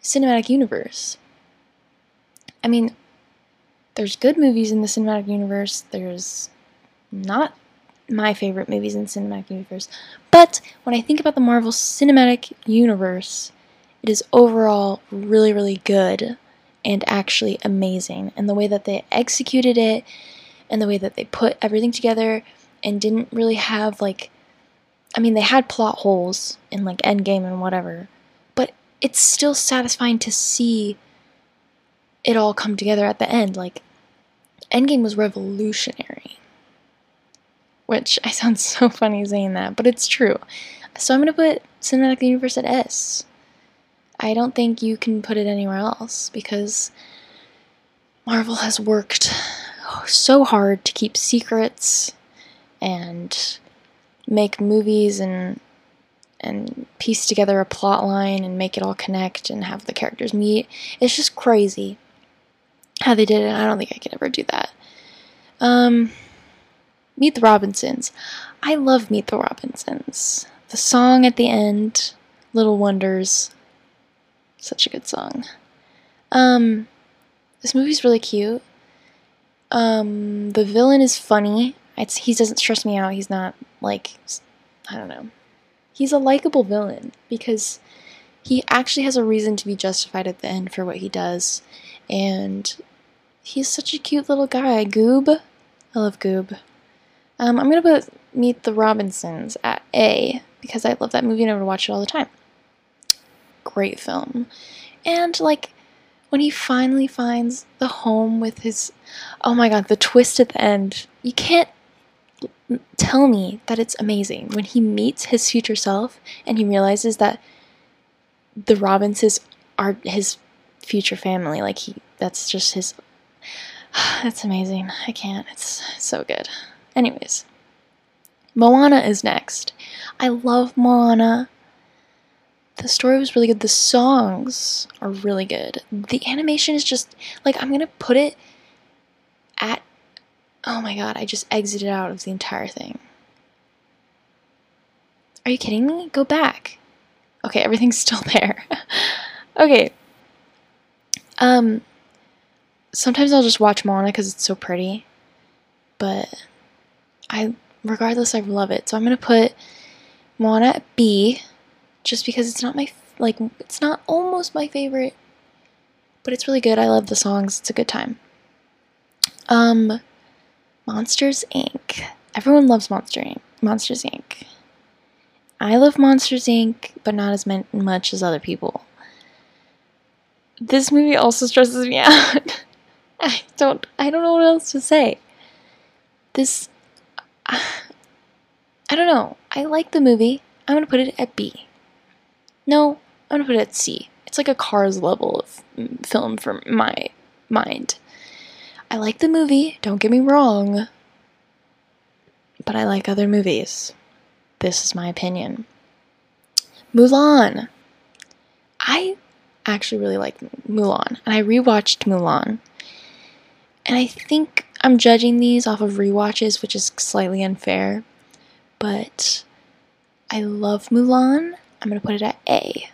cinematic universe? I mean, there's good movies in the cinematic universe. There's not my favorite movies in the cinematic universe. But when I think about the Marvel Cinematic Universe, it is overall really, really good and actually amazing. And the way that they executed it and the way that they put everything together and didn't really have like I mean they had plot holes in like Endgame and whatever, but it's still satisfying to see it all come together at the end. Like Endgame was revolutionary. Which I sound so funny saying that, but it's true. So I'm gonna put Cinematic Universe at S. I don't think you can put it anywhere else because Marvel has worked so hard to keep secrets and make movies and and piece together a plot line and make it all connect and have the characters meet. It's just crazy how they did it. I don't think I could ever do that. Um, Meet the Robinsons. I love Meet the Robinsons. The song at the end, Little Wonders, such a good song. Um, this movie's really cute. Um, the villain is funny. It's he doesn't stress me out. He's not like I don't know. He's a likable villain because he actually has a reason to be justified at the end for what he does, and he's such a cute little guy. Goob, I love Goob. Um, I'm gonna put Meet the Robinsons at A because I love that movie and I would watch it all the time. Great film, and like when he finally finds the home with his oh my god the twist at the end you can't tell me that it's amazing when he meets his future self and he realizes that the Robinsons are his future family like he that's just his *sighs* that's amazing i can't it's so good anyways moana is next i love moana the story was really good. The songs are really good. The animation is just like I'm gonna put it at. Oh my god! I just exited out of the entire thing. Are you kidding me? Go back. Okay, everything's *laughs* still there. *laughs* okay. Um. Sometimes I'll just watch Moana because it's so pretty, but I, regardless, I love it. So I'm gonna put Moana at B just because it's not my like it's not almost my favorite, but it's really good. I love the songs. It's a good time. Um, Monsters Inc. Everyone loves Monster Inc. Monsters Inc. I love Monsters Inc., but not as much as other people. This movie also stresses me *laughs* out. I don't I don't know what else to say. This uh, *sighs* I don't know. I like the movie. I'm going to put it at B. No, I'm gonna put it at C. It's like a Cars level of film for my mind. I like the movie, don't get me wrong, but I like other movies. This is my opinion. Mulan. I actually really like Mulan, and I rewatched Mulan. And I think I'm judging these off of rewatches, which is slightly unfair, but I love Mulan. I'm gonna put it at A.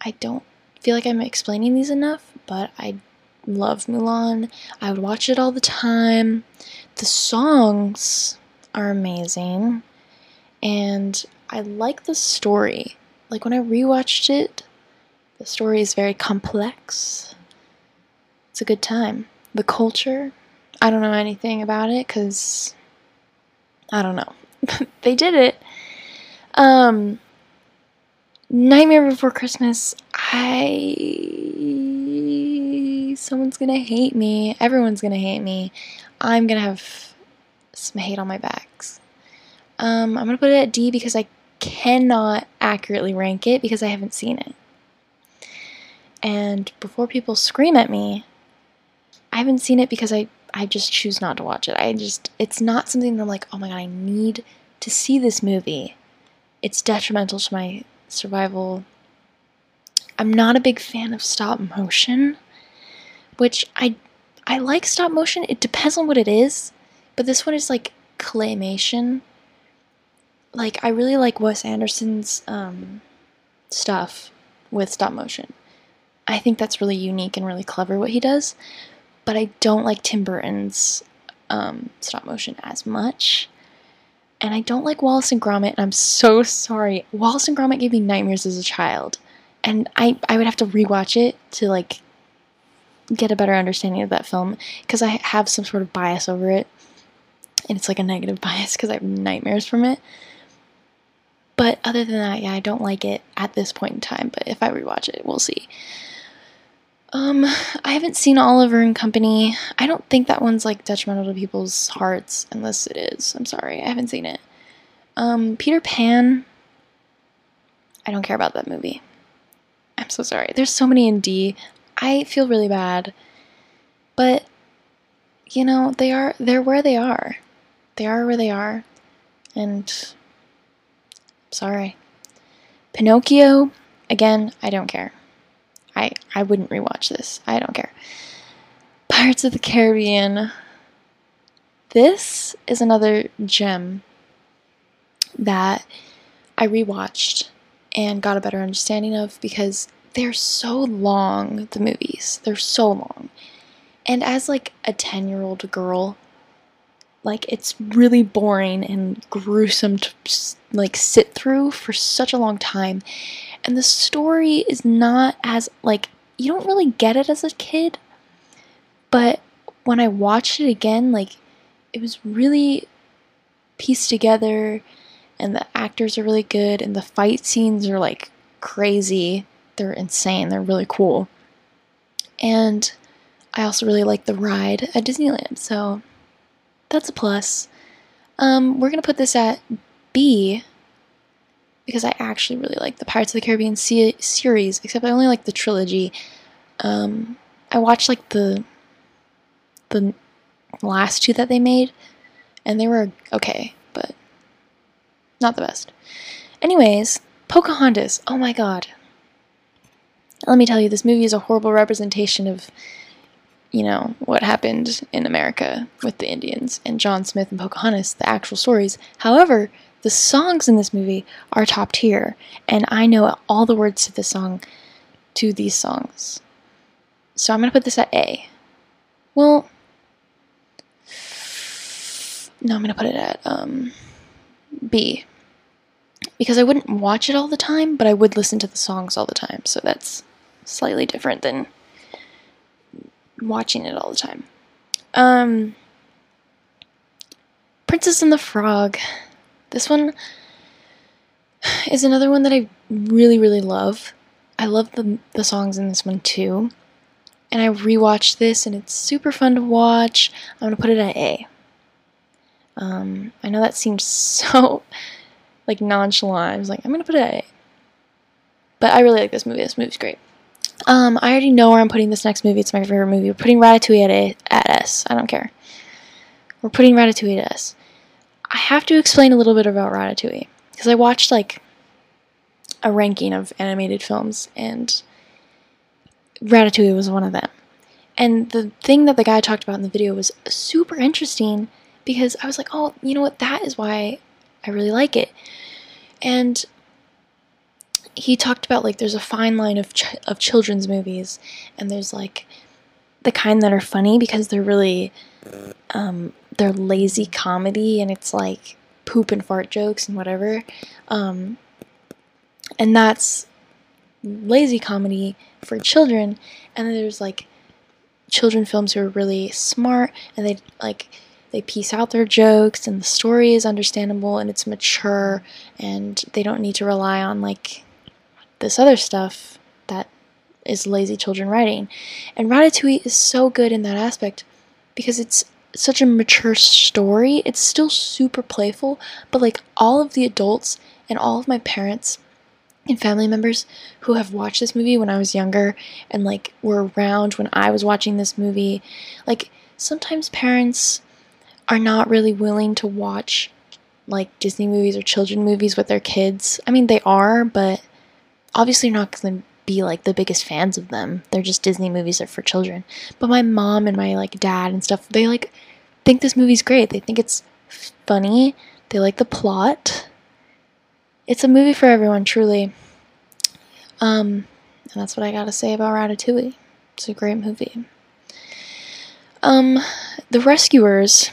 I don't feel like I'm explaining these enough, but I love Mulan. I would watch it all the time. The songs are amazing, and I like the story. Like when I rewatched it, the story is very complex. It's a good time. The culture, I don't know anything about it because I don't know. *laughs* they did it. Um, Nightmare Before Christmas, I. Someone's gonna hate me. Everyone's gonna hate me. I'm gonna have some hate on my backs. Um, I'm gonna put it at D because I cannot accurately rank it because I haven't seen it. And before people scream at me, I haven't seen it because I, I just choose not to watch it. I just, it's not something that I'm like, oh my god, I need to see this movie. It's detrimental to my survival. I'm not a big fan of stop motion, which I, I like stop motion. It depends on what it is, but this one is like claymation. Like, I really like Wes Anderson's um, stuff with stop motion. I think that's really unique and really clever what he does but I don't like Tim Burton's um, stop motion as much. And I don't like Wallace and Gromit, and I'm so sorry. Wallace and Gromit gave me nightmares as a child. And I, I would have to rewatch it to like get a better understanding of that film because I have some sort of bias over it. And it's like a negative *laughs* bias because I have nightmares from it. But other than that, yeah, I don't like it at this point in time. But if I rewatch it, we'll see. Um, I haven't seen Oliver and Company. I don't think that one's like detrimental to people's hearts, unless it is. I'm sorry, I haven't seen it. Um, Peter Pan. I don't care about that movie. I'm so sorry. There's so many in D. I feel really bad. But you know, they are they're where they are. They are where they are. And sorry. Pinocchio, again, I don't care. I, I wouldn't rewatch this. I don't care. Pirates of the Caribbean. This is another gem that I rewatched and got a better understanding of because they're so long, the movies. They're so long. And as like a 10-year-old girl, like it's really boring and gruesome to like sit through for such a long time and the story is not as like you don't really get it as a kid but when i watched it again like it was really pieced together and the actors are really good and the fight scenes are like crazy they're insane they're really cool and i also really like the ride at disneyland so that's a plus um, we're gonna put this at b because I actually really like the Pirates of the Caribbean se- series, except I only like the trilogy. Um, I watched like the the last two that they made, and they were okay, but not the best. Anyways, Pocahontas. Oh my god. Let me tell you, this movie is a horrible representation of, you know, what happened in America with the Indians and John Smith and Pocahontas, the actual stories. However, the songs in this movie are top tier, and I know all the words to the song, to these songs. So I'm gonna put this at A. Well, no, I'm gonna put it at um, B. Because I wouldn't watch it all the time, but I would listen to the songs all the time, so that's slightly different than watching it all the time. Um, Princess and the Frog. This one is another one that I really, really love. I love the, the songs in this one too. And I rewatched this and it's super fun to watch. I'm going to put it at A. Um, I know that seems *laughs* so like nonchalant. I was like, I'm to put it. But I really like this movie. This movie's great. Um, I already know where I'm putting this next movie. It's my favorite movie. We're putting Ratatouille at, A, at S. I don't care. We're putting Ratatouille at S. I have to explain a little bit about Ratatouille because I watched like a ranking of animated films and Ratatouille was one of them. And the thing that the guy talked about in the video was super interesting because I was like, oh, you know what? That is why I really like it. And he talked about like there's a fine line of ch- of children's movies, and there's like the kind that are funny because they're really um, they're lazy comedy, and it's like poop and fart jokes and whatever. Um, and that's lazy comedy for children. And then there's like children films who are really smart and they like they piece out their jokes and the story is understandable and it's mature and they don't need to rely on like this other stuff that is lazy children writing. And Ratatouille is so good in that aspect because it's such a mature story. It's still super playful, but like all of the adults and all of my parents and family members who have watched this movie when I was younger and like were around when I was watching this movie, like sometimes parents are not really willing to watch like Disney movies or children movies with their kids. I mean, they are, but obviously you're not going to be like the biggest fans of them. They're just Disney movies are for children. But my mom and my like dad and stuff, they like think this movie's great. They think it's funny. They like the plot. It's a movie for everyone, truly. Um, and that's what I gotta say about Ratatouille. It's a great movie. Um, The Rescuers.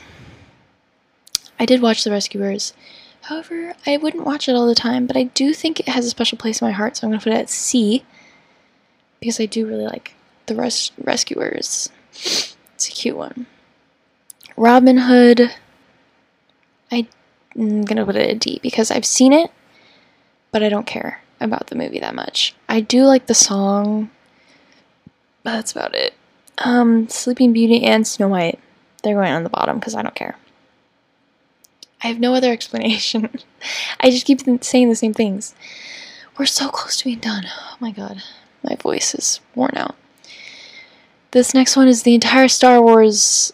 I did watch The Rescuers. However, I wouldn't watch it all the time, but I do think it has a special place in my heart, so I'm gonna put it at C because I do really like The Res- Rescuers. It's a cute one. Robin Hood. I'm gonna put it at D because I've seen it, but I don't care about the movie that much. I do like the song, but that's about it. Um, Sleeping Beauty and Snow White. They're going on the bottom because I don't care. I have no other explanation. *laughs* I just keep saying the same things. We're so close to being done. Oh my god. My voice is worn out. This next one is the entire Star Wars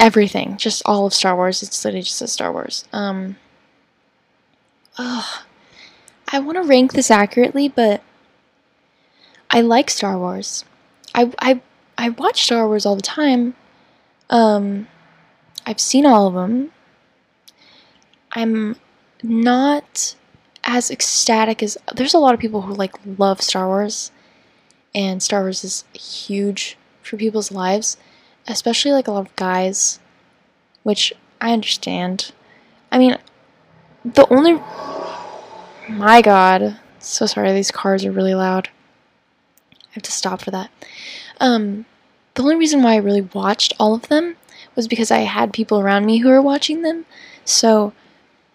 everything. Just all of Star Wars. It's literally just a Star Wars. Um ugh. I want to rank this accurately, but I like Star Wars. I I I watch Star Wars all the time. Um I've seen all of them. I'm not as ecstatic as there's a lot of people who like love Star Wars and Star Wars is huge for people's lives, especially like a lot of guys, which I understand. I mean, the only my god, so sorry these cars are really loud. I have to stop for that. Um the only reason why I really watched all of them was because I had people around me who were watching them. So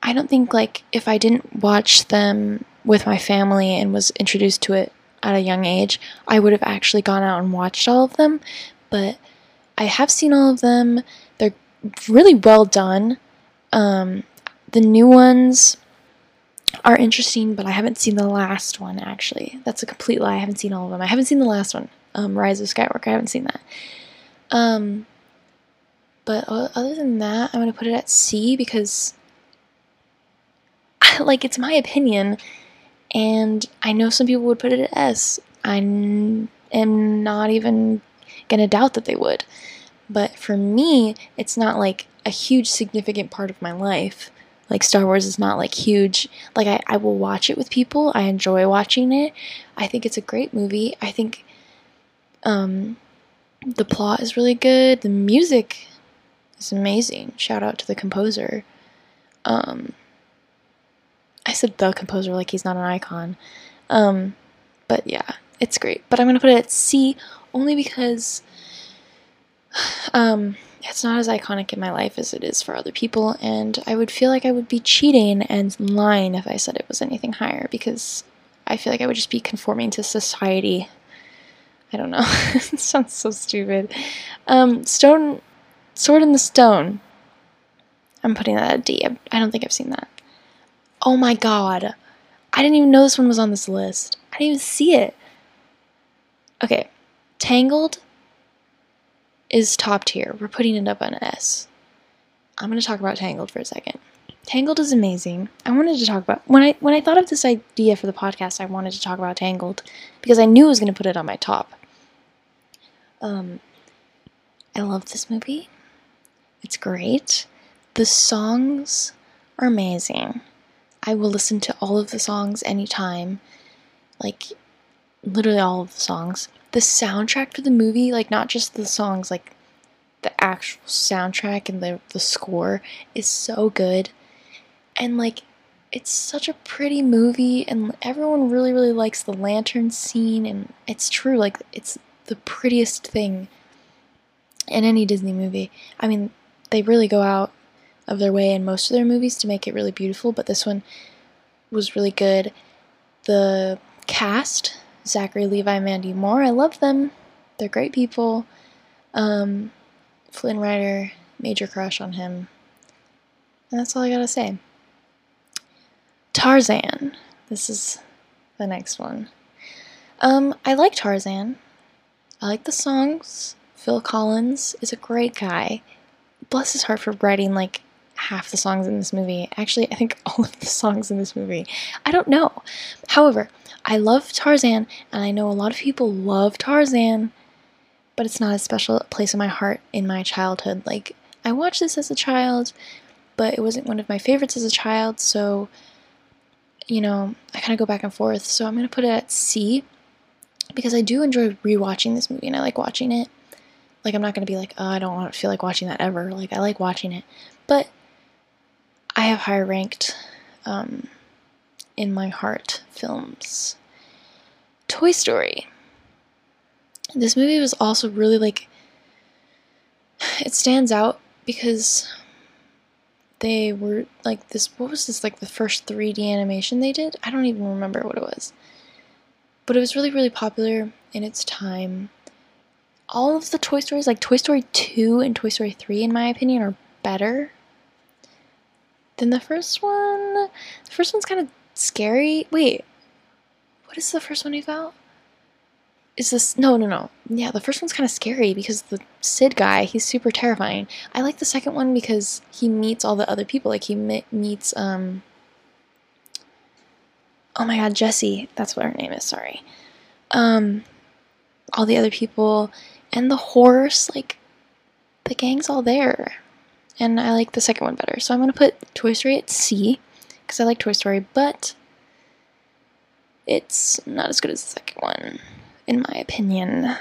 I don't think like if I didn't watch them with my family and was introduced to it at a young age, I would have actually gone out and watched all of them. But I have seen all of them. They're really well done. Um, the new ones are interesting, but I haven't seen the last one actually. That's a complete lie. I haven't seen all of them. I haven't seen the last one, um, Rise of Skywalker. I haven't seen that. Um, but other than that, I'm gonna put it at C because like it's my opinion, and I know some people would put it at S. I am not even gonna doubt that they would. But for me, it's not like a huge significant part of my life. Like Star Wars is not like huge. Like I, I will watch it with people. I enjoy watching it. I think it's a great movie. I think um the plot is really good. The music is amazing. Shout out to the composer. Um I said the composer like he's not an icon. Um, but yeah, it's great. But I'm gonna put it at C only because *sighs* um, it's not as iconic in my life as it is for other people, and I would feel like I would be cheating and lying if I said it was anything higher because I feel like I would just be conforming to society. I don't know. *laughs* it sounds so stupid. Um, Stone, Sword in the Stone. I'm putting that at D. I don't think I've seen that. Oh my god. I didn't even know this one was on this list. I didn't even see it. Okay. Tangled is top tier. We're putting it up on S. I'm going to talk about Tangled for a second. Tangled is amazing. I wanted to talk about when I when I thought of this idea for the podcast, I wanted to talk about Tangled because I knew I was going to put it on my top. Um I love this movie. It's great. The songs are amazing. I will listen to all of the songs anytime. Like literally all of the songs. The soundtrack to the movie, like not just the songs, like the actual soundtrack and the the score is so good. And like it's such a pretty movie and everyone really really likes the lantern scene and it's true like it's the prettiest thing in any Disney movie. I mean, they really go out of their way in most of their movies to make it really beautiful, but this one was really good. The cast, Zachary Levi, Mandy Moore, I love them. They're great people. Um, Flynn Rider, major crush on him. And that's all I gotta say. Tarzan. This is the next one. Um, I like Tarzan. I like the songs. Phil Collins is a great guy. Bless his heart for writing like half the songs in this movie. Actually, I think *laughs* all of the songs in this movie. I don't know. However, I love Tarzan, and I know a lot of people love Tarzan, but it's not a special place in my heart in my childhood. Like, I watched this as a child, but it wasn't one of my favorites as a child, so, you know, I kind of go back and forth. So I'm going to put it at C because I do enjoy rewatching this movie and I like watching it. Like, I'm not going to be like, oh, I don't want to feel like watching that ever. Like, I like watching it. But I have higher ranked um, in my heart films. Toy Story. This movie was also really like it stands out because they were like this what was this like the first 3D animation they did? I don't even remember what it was. But it was really really popular in its time. All of the Toy Stories like Toy Story 2 and Toy Story 3 in my opinion are better than the first one. The first one's kind of scary. Wait. What is the first one about? is this no no no yeah the first one's kind of scary because the sid guy he's super terrifying i like the second one because he meets all the other people like he meets um oh my god Jessie. that's what her name is sorry um all the other people and the horse like the gang's all there and i like the second one better so i'm gonna put toy story at c because i like toy story but it's not as good as the second one in my opinion.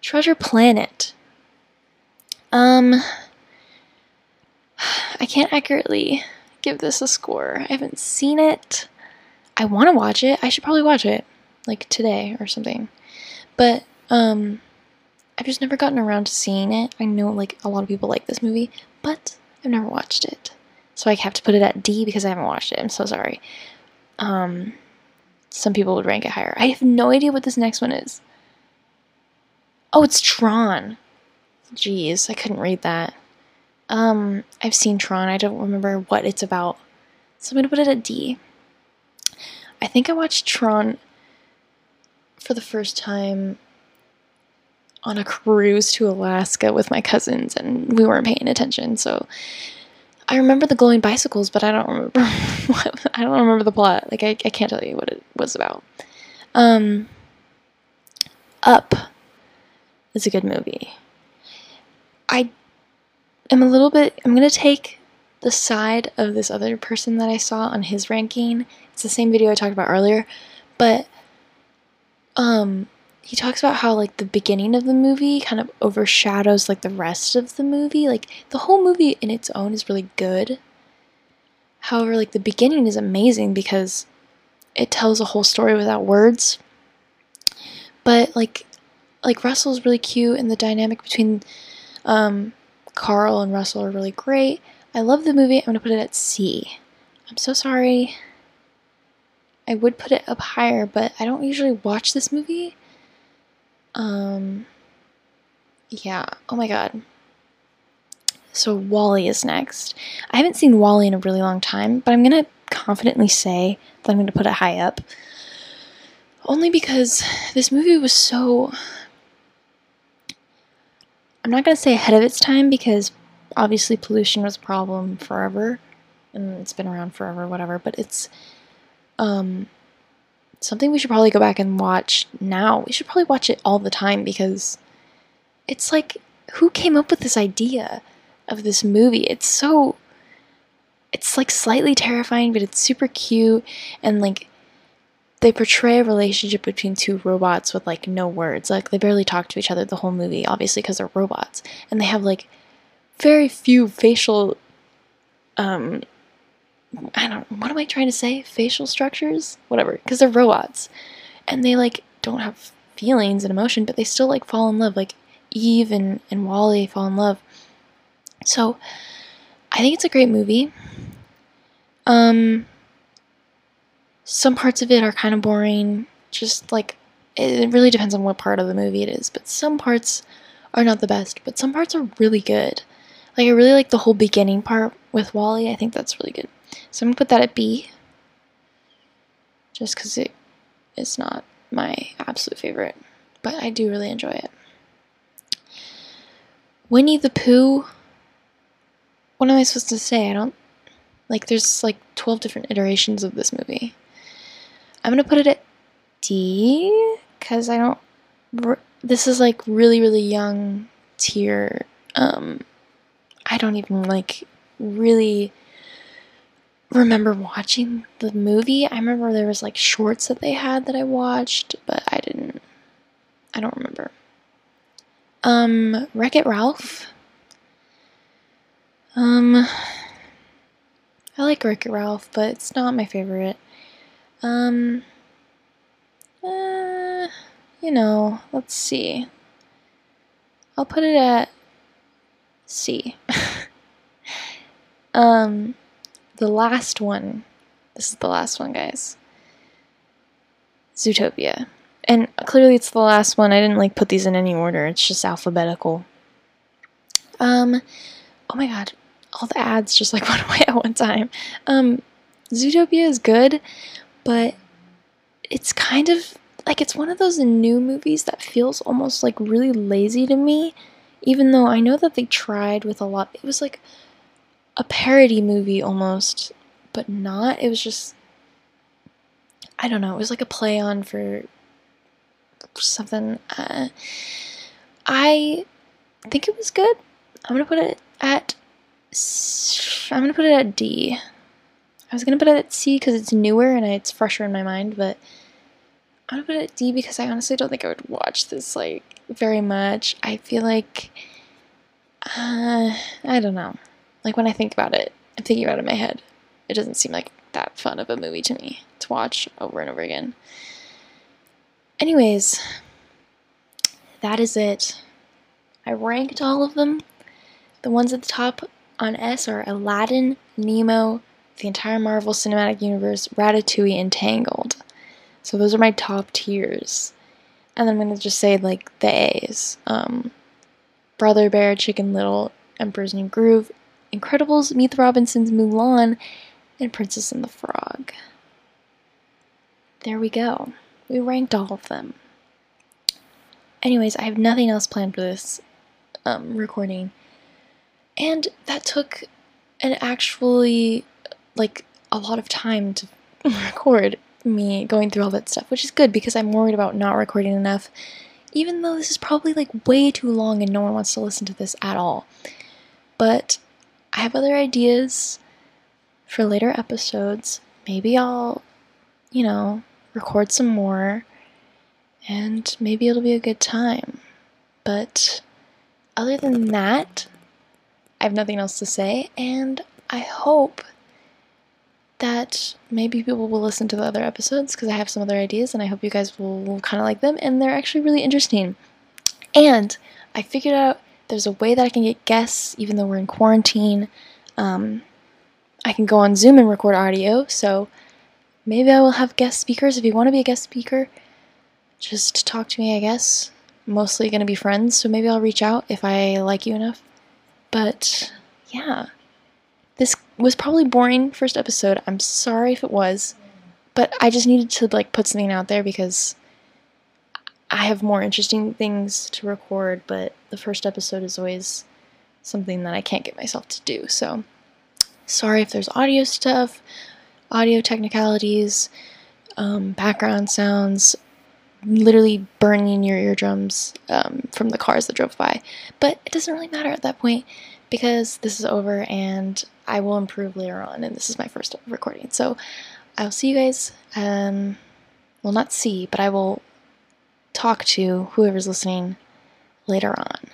Treasure Planet. Um, *sighs* I can't accurately give this a score. I haven't seen it. I want to watch it. I should probably watch it, like today or something. But, um, I've just never gotten around to seeing it. I know, like, a lot of people like this movie, but I've never watched it. So I have to put it at D because I haven't watched it. I'm so sorry. Um, some people would rank it higher. I have no idea what this next one is. Oh, it's Tron. Jeez, I couldn't read that. Um, I've seen Tron. I don't remember what it's about. So I'm gonna put it at D. I think I watched Tron for the first time on a cruise to Alaska with my cousins, and we weren't paying attention. So I remember the glowing bicycles, but I don't remember. *laughs* What, I don't remember the plot. Like I, I can't tell you what it was about. Um, Up is a good movie. I am a little bit. I'm gonna take the side of this other person that I saw on his ranking. It's the same video I talked about earlier, but um, he talks about how like the beginning of the movie kind of overshadows like the rest of the movie. Like the whole movie in its own is really good. However, like the beginning is amazing because it tells a whole story without words. But like like Russell's really cute and the dynamic between um, Carl and Russell are really great. I love the movie. I'm going to put it at C. I'm so sorry. I would put it up higher, but I don't usually watch this movie. Um, yeah. Oh my god. So WALL-E is next. I haven't seen WALL-E in a really long time, but I'm gonna confidently say that I'm gonna put it high up. Only because this movie was so. I'm not gonna say ahead of its time because obviously pollution was a problem forever. and it's been around forever, whatever. But it's um, something we should probably go back and watch now. We should probably watch it all the time because it's like, who came up with this idea of this movie? It's so. It's like slightly terrifying, but it's super cute and like they portray a relationship between two robots with like no words. Like they barely talk to each other the whole movie, obviously because they're robots, and they have like very few facial um I don't what am I trying to say? Facial structures? Whatever, because they're robots. And they like don't have feelings and emotion, but they still like fall in love. Like Eve and, and WALL-E fall in love. So I think it's a great movie. Um some parts of it are kind of boring, just like it really depends on what part of the movie it is, but some parts are not the best, but some parts are really good. Like I really like the whole beginning part with WALL-E. I think that's really good. So I'm gonna put that at B. Just because it is not my absolute favorite. But I do really enjoy it. Winnie the Pooh. What am I supposed to say? I don't like there's like 12 different iterations of this movie. I'm gonna put it at D because I don't. This is like really, really young tier. Um, I don't even like really remember watching the movie. I remember there was like shorts that they had that I watched, but I didn't. I don't remember. Um, Wreck It Ralph. Um, I like Wreck It Ralph, but it's not my favorite. Um, uh, you know, let's see. I'll put it at C. *laughs* um, the last one. This is the last one, guys. Zootopia. And clearly it's the last one. I didn't like put these in any order. It's just alphabetical. Um, oh my god. All the ads just like *laughs* went away at one time. Um, Zootopia is good, but it's kind of like it's one of those new movies that feels almost like really lazy to me even though I know that they tried with a lot. It was like a parody movie almost, but not. It was just I don't know. It was like a play on for something. Uh, I think it was good. I'm gonna put it at. I'm gonna put it at D. I was gonna put it at C because it's newer and it's fresher in my mind, but I'm gonna put it at D because I honestly don't think I would watch this like very much. I feel like, uh, I don't know. Like when I think about it, I'm thinking about it in my head. It doesn't seem like that fun of a movie to me to watch over and over again. Anyways, that is it. I ranked all of them. The ones at the top on S are Aladdin, Nemo, the entire Marvel Cinematic Universe, Ratatouille, and Tangled. So those are my top tiers and then I'm gonna just say like the A's. Um, Brother Bear, Chicken Little, Emperor's New Groove, Incredibles, Meet the Robinsons, Mulan, and Princess and the Frog. There we go. We ranked all of them. Anyways, I have nothing else planned for this um, recording. And that took an actually, like, a lot of time to *laughs* record me going through all that stuff, which is good because I'm worried about not recording enough, even though this is probably like way too long and no one wants to listen to this at all. But I have other ideas for later episodes. Maybe I'll, you know, record some more and maybe it'll be a good time. But other than that, I have nothing else to say, and I hope that maybe people will listen to the other episodes because I have some other ideas and I hope you guys will, kind of like them and they're actually really interesting. And I figured out there's a way that I can get guests even though we're in quarantine. Um, I can go on Zoom and record audio, so maybe I will have guest speakers. If you want to be a guest speaker, just talk to me, I guess. Mostly going to be friends, so maybe I'll reach out if I like you enough. But yeah. This was probably boring first episode. I'm sorry if it was, but I just needed to like put something out there because I have more interesting things to record, but the first episode is always something that I can't get myself to do. So, Sorry if there's audio stuff, audio technicalities, um, background sounds, literally burning your eardrums um, from the cars that drove by. But it doesn't really matter at that point because this is over and I will improve later on, and this is my first recording. So I'll see you guys. Um, well, not see, but I will talk to whoever's listening later on.